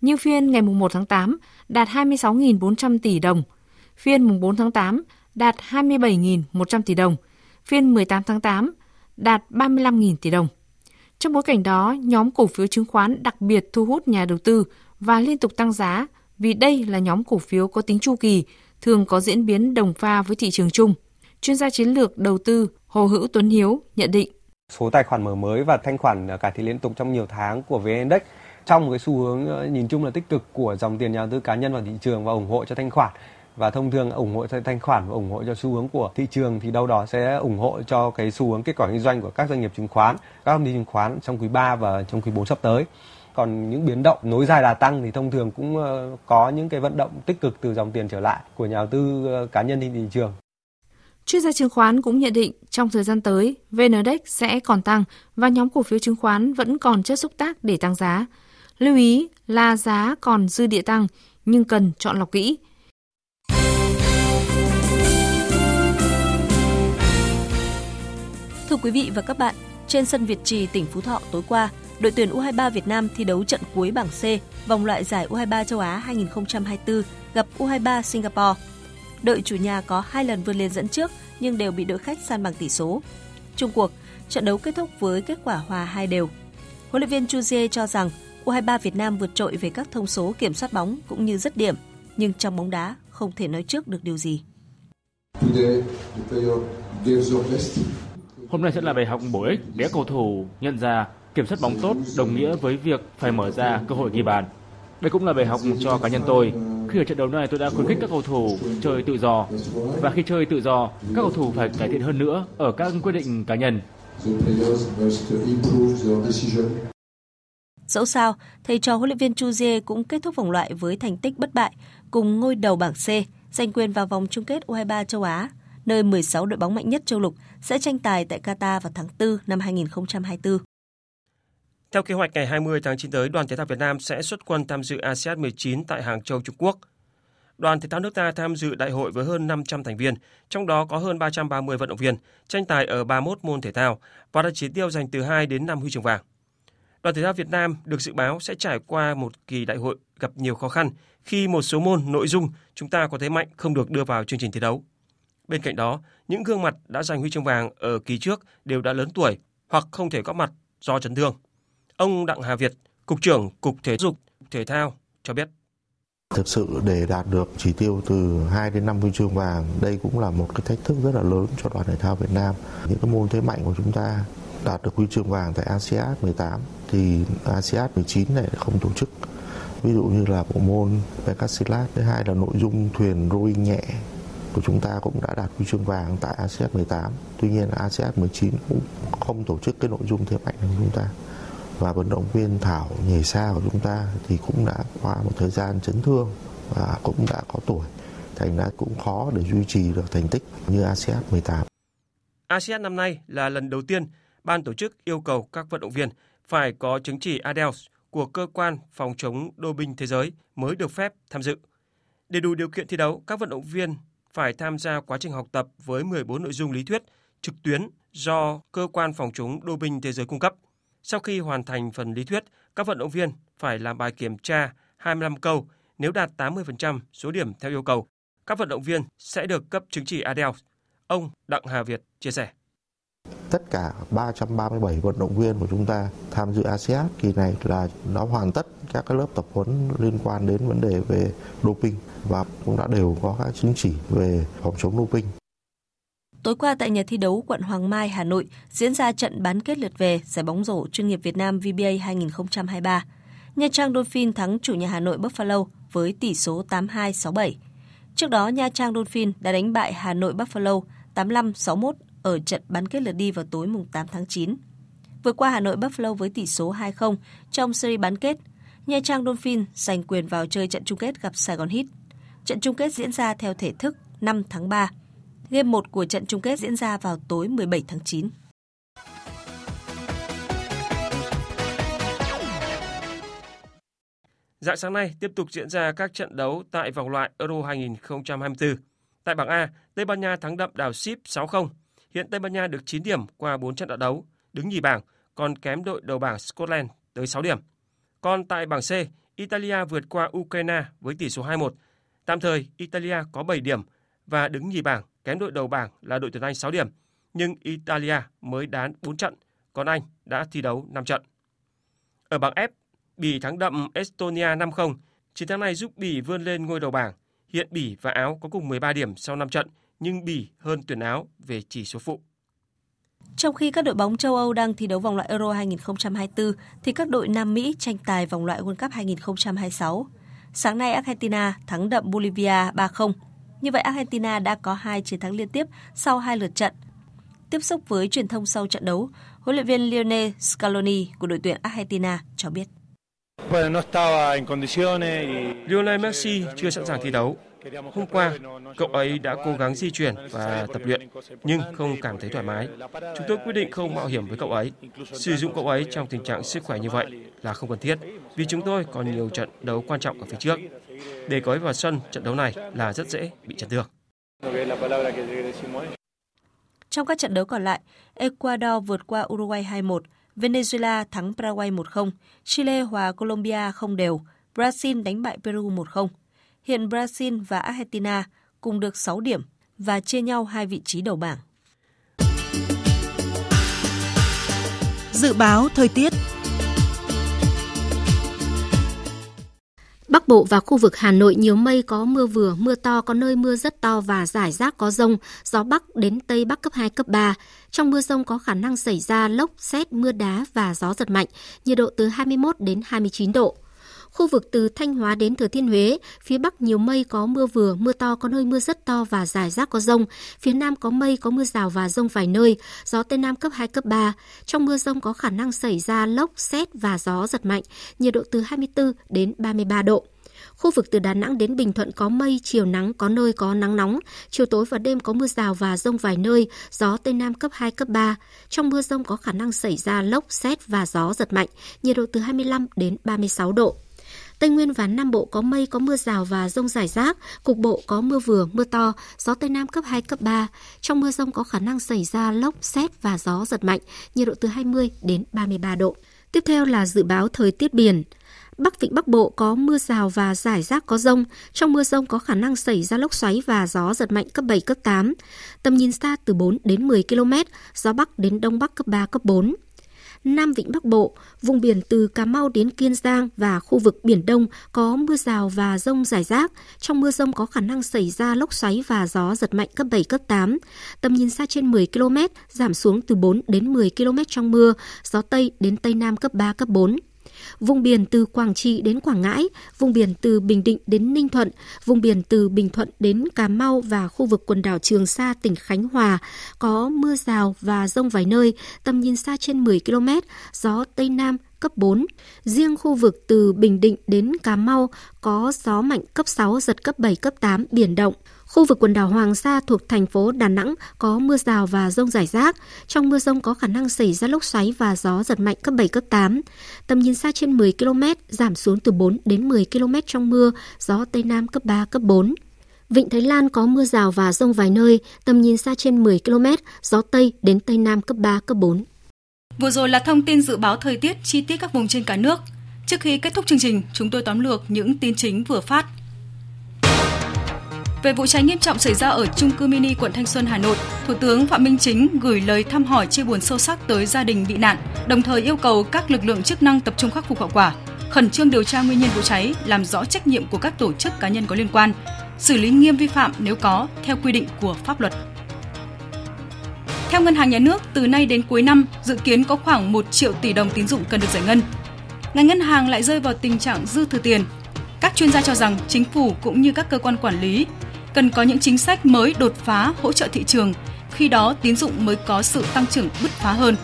như phiên ngày 1 tháng 8 đạt 26.400 tỷ đồng, phiên mùng 4 tháng 8 đạt 27.100 tỷ đồng, phiên 18 tháng 8 đạt 35.000 tỷ đồng. Trong bối cảnh đó, nhóm cổ phiếu chứng khoán đặc biệt thu hút nhà đầu tư và liên tục tăng giá vì đây là nhóm cổ phiếu có tính chu kỳ, thường có diễn biến đồng pha với thị trường chung. Chuyên gia chiến lược đầu tư Hồ Hữu Tuấn Hiếu nhận định. Số tài khoản mở mới và thanh khoản cải thiện liên tục trong nhiều tháng của VN Index trong một cái xu hướng ờ, nhìn chung là tích cực của dòng tiền nhà đầu tư cá nhân vào thị trường và ủng hộ cho thanh khoản và thông thường ủng hộ cho thanh khoản và ủng hộ cho xu hướng của thị trường thì đâu đó sẽ ủng hộ cho cái xu hướng kết quả kinh doanh của các doanh nghiệp chứng khoán, các công ty chứng khoán trong quý 3 và trong quý 4 sắp tới. Còn những biến động nối dài đà tăng thì thông thường cũng ờ, có những cái vận động tích cực từ dòng tiền trở lại của nhà đầu tư ờ, cá nhân trên thị trường. Chuyên gia chứng khoán cũng nhận định trong thời gian tới, VN Index sẽ còn tăng và nhóm cổ phiếu chứng khoán vẫn còn chất xúc tác để tăng giá. Lưu ý là giá còn dư địa tăng nhưng cần chọn lọc kỹ Thưa quý vị và các bạn, trên sân Việt Trì, tỉnh Phú Thọ tối qua, đội tuyển U23 Việt Nam thi đấu trận cuối bảng C, vòng loại giải U23 châu Á 2024 gặp U23 Singapore. Đội chủ nhà có hai lần vươn lên dẫn trước nhưng đều bị đội khách san bằng tỷ số. Trung cuộc, trận đấu kết thúc với kết quả hòa hai đều. Huấn luyện viên Chu Jie cho rằng U23 Việt Nam vượt trội về các thông số kiểm soát bóng cũng như dứt điểm, nhưng trong bóng đá không thể nói trước được điều gì. Hôm nay sẽ là bài học bổ ích để cầu thủ nhận ra kiểm soát bóng tốt đồng nghĩa với việc phải mở ra cơ hội ghi bàn. Đây cũng là bài học cho cá nhân tôi. Khi ở trận đấu này tôi đã khuyến khích các cầu thủ chơi tự do và khi chơi tự do, các cầu thủ phải cải thiện hơn nữa ở các quyết định cá nhân. Dẫu sao, thầy trò huấn luyện viên Chu Jie cũng kết thúc vòng loại với thành tích bất bại cùng ngôi đầu bảng C, giành quyền vào vòng chung kết U23 châu Á nơi 16 đội bóng mạnh nhất châu lục sẽ tranh tài tại Qatar vào tháng 4 năm 2024. Theo kế hoạch ngày 20 tháng 9 tới, đoàn thể thao Việt Nam sẽ xuất quân tham dự ASEAN 19 tại Hàng Châu, Trung Quốc. Đoàn thể thao nước ta tham dự đại hội với hơn 500 thành viên, trong đó có hơn 330 vận động viên, tranh tài ở 31 môn thể thao và đặt chỉ tiêu giành từ 2 đến 5 huy chương vàng. Đoàn thể thao Việt Nam được dự báo sẽ trải qua một kỳ đại hội gặp nhiều khó khăn khi một số môn nội dung chúng ta có thế mạnh không được đưa vào chương trình thi đấu. Bên cạnh đó, những gương mặt đã giành huy chương vàng ở kỳ trước đều đã lớn tuổi hoặc không thể góp mặt do chấn thương. Ông Đặng Hà Việt, Cục trưởng Cục Thể dục Thể thao cho biết. Thực sự để đạt được chỉ tiêu từ 2 đến 5 huy chương vàng, đây cũng là một cái thách thức rất là lớn cho đoàn thể thao Việt Nam. Những cái môn thế mạnh của chúng ta đạt được huy chương vàng tại ASEAN 18 thì ASEAN 19 này không tổ chức. Ví dụ như là bộ môn Pencasilat, thứ hai là nội dung thuyền rowing nhẹ của chúng ta cũng đã đạt huy chương vàng tại ASEAN 18. Tuy nhiên ASEAN 19 cũng không tổ chức cái nội dung thế mạnh của chúng ta. Và vận động viên Thảo nhảy xa của chúng ta thì cũng đã qua một thời gian chấn thương và cũng đã có tuổi. Thành ra cũng khó để duy trì được thành tích như ASEAN 18. ASEAN năm nay là lần đầu tiên ban tổ chức yêu cầu các vận động viên phải có chứng chỉ IELTS của cơ quan phòng chống doping thế giới mới được phép tham dự. Để đủ điều kiện thi đấu, các vận động viên phải tham gia quá trình học tập với 14 nội dung lý thuyết trực tuyến do cơ quan phòng chống doping thế giới cung cấp. Sau khi hoàn thành phần lý thuyết, các vận động viên phải làm bài kiểm tra 25 câu. Nếu đạt 80% số điểm theo yêu cầu, các vận động viên sẽ được cấp chứng chỉ IELTS. Ông Đặng Hà Việt chia sẻ. Tất cả 337 vận động viên của chúng ta tham dự ASEAN kỳ này là đã hoàn tất các cái lớp tập huấn liên quan đến vấn đề về doping và cũng đã đều có các chứng chỉ về phòng chống doping. Tối qua tại nhà thi đấu quận Hoàng Mai, Hà Nội diễn ra trận bán kết lượt về giải bóng rổ chuyên nghiệp Việt Nam VBA 2023. Nha Trang Dolphin thắng chủ nhà Hà Nội Buffalo với tỷ số 82-67. Trước đó, Nha Trang Dolphin đã đánh bại Hà Nội Buffalo 85-61 ở trận bán kết lượt đi vào tối mùng 8 tháng 9. Vừa qua Hà Nội Buffalo với tỷ số 2-0 trong series bán kết, Nha Trang Dolphin giành quyền vào chơi trận chung kết gặp Sài Gòn Heat. Trận chung kết diễn ra theo thể thức 5 tháng 3. Game 1 của trận chung kết diễn ra vào tối 17 tháng 9. Dạng sáng nay tiếp tục diễn ra các trận đấu tại vòng loại Euro 2024. Tại bảng A, Tây Ban Nha thắng đậm đảo Ship 6-0. Hiện Tây Ban Nha được 9 điểm qua 4 trận đã đấu, đứng nhì bảng, còn kém đội đầu bảng Scotland tới 6 điểm. Còn tại bảng C, Italia vượt qua Ukraine với tỷ số 2-1. Tạm thời, Italia có 7 điểm và đứng nhì bảng, kém đội đầu bảng là đội tuyển Anh 6 điểm. Nhưng Italia mới đán 4 trận, còn Anh đã thi đấu 5 trận. Ở bảng F, Bỉ thắng đậm Estonia 5-0. Chiến thắng này giúp Bỉ vươn lên ngôi đầu bảng. Hiện Bỉ và Áo có cùng 13 điểm sau 5 trận, nhưng Bỉ hơn tuyển Áo về chỉ số phụ. Trong khi các đội bóng châu Âu đang thi đấu vòng loại Euro 2024, thì các đội Nam Mỹ tranh tài vòng loại World Cup 2026. Sáng nay Argentina thắng đậm Bolivia 3-0. Như vậy Argentina đã có hai chiến thắng liên tiếp sau hai lượt trận. Tiếp xúc với truyền thông sau trận đấu, huấn luyện viên Lionel Scaloni của đội tuyển Argentina cho biết. Lionel Messi chưa sẵn sàng thi đấu. Hôm qua, cậu ấy đã cố gắng di chuyển và tập luyện, nhưng không cảm thấy thoải mái. Chúng tôi quyết định không mạo hiểm với cậu ấy. Sử dụng cậu ấy trong tình trạng sức khỏe như vậy là không cần thiết, vì chúng tôi còn nhiều trận đấu quan trọng ở phía trước. Để có ấy vào sân trận đấu này là rất dễ bị chấn thương. Trong các trận đấu còn lại, Ecuador vượt qua Uruguay 2-1, Venezuela thắng Paraguay 1-0, Chile hòa Colombia không đều, Brazil đánh bại Peru 1-0. Hiện Brazil và Argentina cùng được 6 điểm và chia nhau hai vị trí đầu bảng. Dự báo thời tiết Bắc Bộ và khu vực Hà Nội nhiều mây có mưa vừa, mưa to, có nơi mưa rất to và rải rác có rông, gió Bắc đến Tây Bắc cấp 2, cấp 3. Trong mưa rông có khả năng xảy ra lốc, xét, mưa đá và gió giật mạnh, nhiệt độ từ 21 đến 29 độ. Khu vực từ Thanh Hóa đến Thừa Thiên Huế, phía Bắc nhiều mây có mưa vừa, mưa to, có nơi mưa rất to và rải rác có rông. Phía Nam có mây, có mưa rào và rông vài nơi, gió Tây Nam cấp 2, cấp 3. Trong mưa rông có khả năng xảy ra lốc, xét và gió giật mạnh, nhiệt độ từ 24 đến 33 độ. Khu vực từ Đà Nẵng đến Bình Thuận có mây, chiều nắng, có nơi có nắng nóng. Chiều tối và đêm có mưa rào và rông vài nơi, gió Tây Nam cấp 2, cấp 3. Trong mưa rông có khả năng xảy ra lốc, xét và gió giật mạnh, nhiệt độ từ 25 đến 36 độ. Tây Nguyên và Nam Bộ có mây, có mưa rào và rông rải rác, cục bộ có mưa vừa, mưa to, gió Tây Nam cấp 2, cấp 3. Trong mưa rông có khả năng xảy ra lốc, xét và gió giật mạnh, nhiệt độ từ 20 đến 33 độ. Tiếp theo là dự báo thời tiết biển. Bắc Vịnh Bắc Bộ có mưa rào và rải rác có rông. Trong mưa rông có khả năng xảy ra lốc xoáy và gió giật mạnh cấp 7, cấp 8. Tầm nhìn xa từ 4 đến 10 km, gió Bắc đến Đông Bắc cấp 3, cấp 4. Nam Vịnh Bắc Bộ, vùng biển từ Cà Mau đến Kiên Giang và khu vực Biển Đông có mưa rào và rông rải rác. Trong mưa rông có khả năng xảy ra lốc xoáy và gió giật mạnh cấp 7, cấp 8. Tầm nhìn xa trên 10 km, giảm xuống từ 4 đến 10 km trong mưa, gió Tây đến Tây Nam cấp 3, cấp 4 vùng biển từ Quảng Trị đến Quảng Ngãi, vùng biển từ Bình Định đến Ninh Thuận, vùng biển từ Bình Thuận đến Cà Mau và khu vực quần đảo Trường Sa, tỉnh Khánh Hòa có mưa rào và rông vài nơi, tầm nhìn xa trên 10 km, gió Tây Nam cấp 4. Riêng khu vực từ Bình Định đến Cà Mau có gió mạnh cấp 6, giật cấp 7, cấp 8, biển động. Khu vực quần đảo Hoàng Sa thuộc thành phố Đà Nẵng có mưa rào và rông rải rác. Trong mưa rông có khả năng xảy ra lốc xoáy và gió giật mạnh cấp 7, cấp 8. Tầm nhìn xa trên 10 km, giảm xuống từ 4 đến 10 km trong mưa, gió Tây Nam cấp 3, cấp 4. Vịnh Thái Lan có mưa rào và rông vài nơi, tầm nhìn xa trên 10 km, gió Tây đến Tây Nam cấp 3, cấp 4. Vừa rồi là thông tin dự báo thời tiết chi tiết các vùng trên cả nước. Trước khi kết thúc chương trình, chúng tôi tóm lược những tin chính vừa phát. Về vụ cháy nghiêm trọng xảy ra ở trung cư mini quận Thanh Xuân, Hà Nội, Thủ tướng Phạm Minh Chính gửi lời thăm hỏi chia buồn sâu sắc tới gia đình bị nạn, đồng thời yêu cầu các lực lượng chức năng tập trung khắc phục hậu quả, khẩn trương điều tra nguyên nhân vụ cháy, làm rõ trách nhiệm của các tổ chức cá nhân có liên quan, xử lý nghiêm vi phạm nếu có theo quy định của pháp luật. Theo Ngân hàng Nhà nước, từ nay đến cuối năm, dự kiến có khoảng 1 triệu tỷ đồng tín dụng cần được giải ngân. Ngành ngân hàng lại rơi vào tình trạng dư thừa tiền. Các chuyên gia cho rằng chính phủ cũng như các cơ quan quản lý cần có những chính sách mới đột phá hỗ trợ thị trường, khi đó tín dụng mới có sự tăng trưởng bứt phá hơn.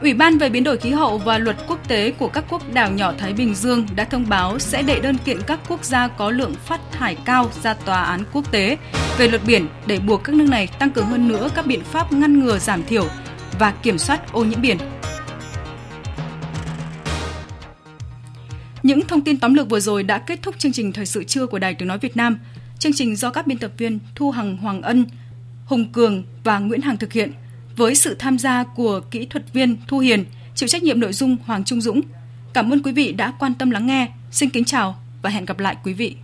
Ủy ban về biến đổi khí hậu và luật quốc tế của các quốc đảo nhỏ Thái Bình Dương đã thông báo sẽ đệ đơn kiện các quốc gia có lượng phát thải cao ra tòa án quốc tế về luật biển để buộc các nước này tăng cường hơn nữa các biện pháp ngăn ngừa giảm thiểu và kiểm soát ô nhiễm biển. Những thông tin tóm lược vừa rồi đã kết thúc chương trình thời sự trưa của Đài Tiếng nói Việt Nam. Chương trình do các biên tập viên Thu Hằng Hoàng Ân, Hùng Cường và Nguyễn Hằng thực hiện với sự tham gia của kỹ thuật viên Thu Hiền, chịu trách nhiệm nội dung Hoàng Trung Dũng. Cảm ơn quý vị đã quan tâm lắng nghe. Xin kính chào và hẹn gặp lại quý vị.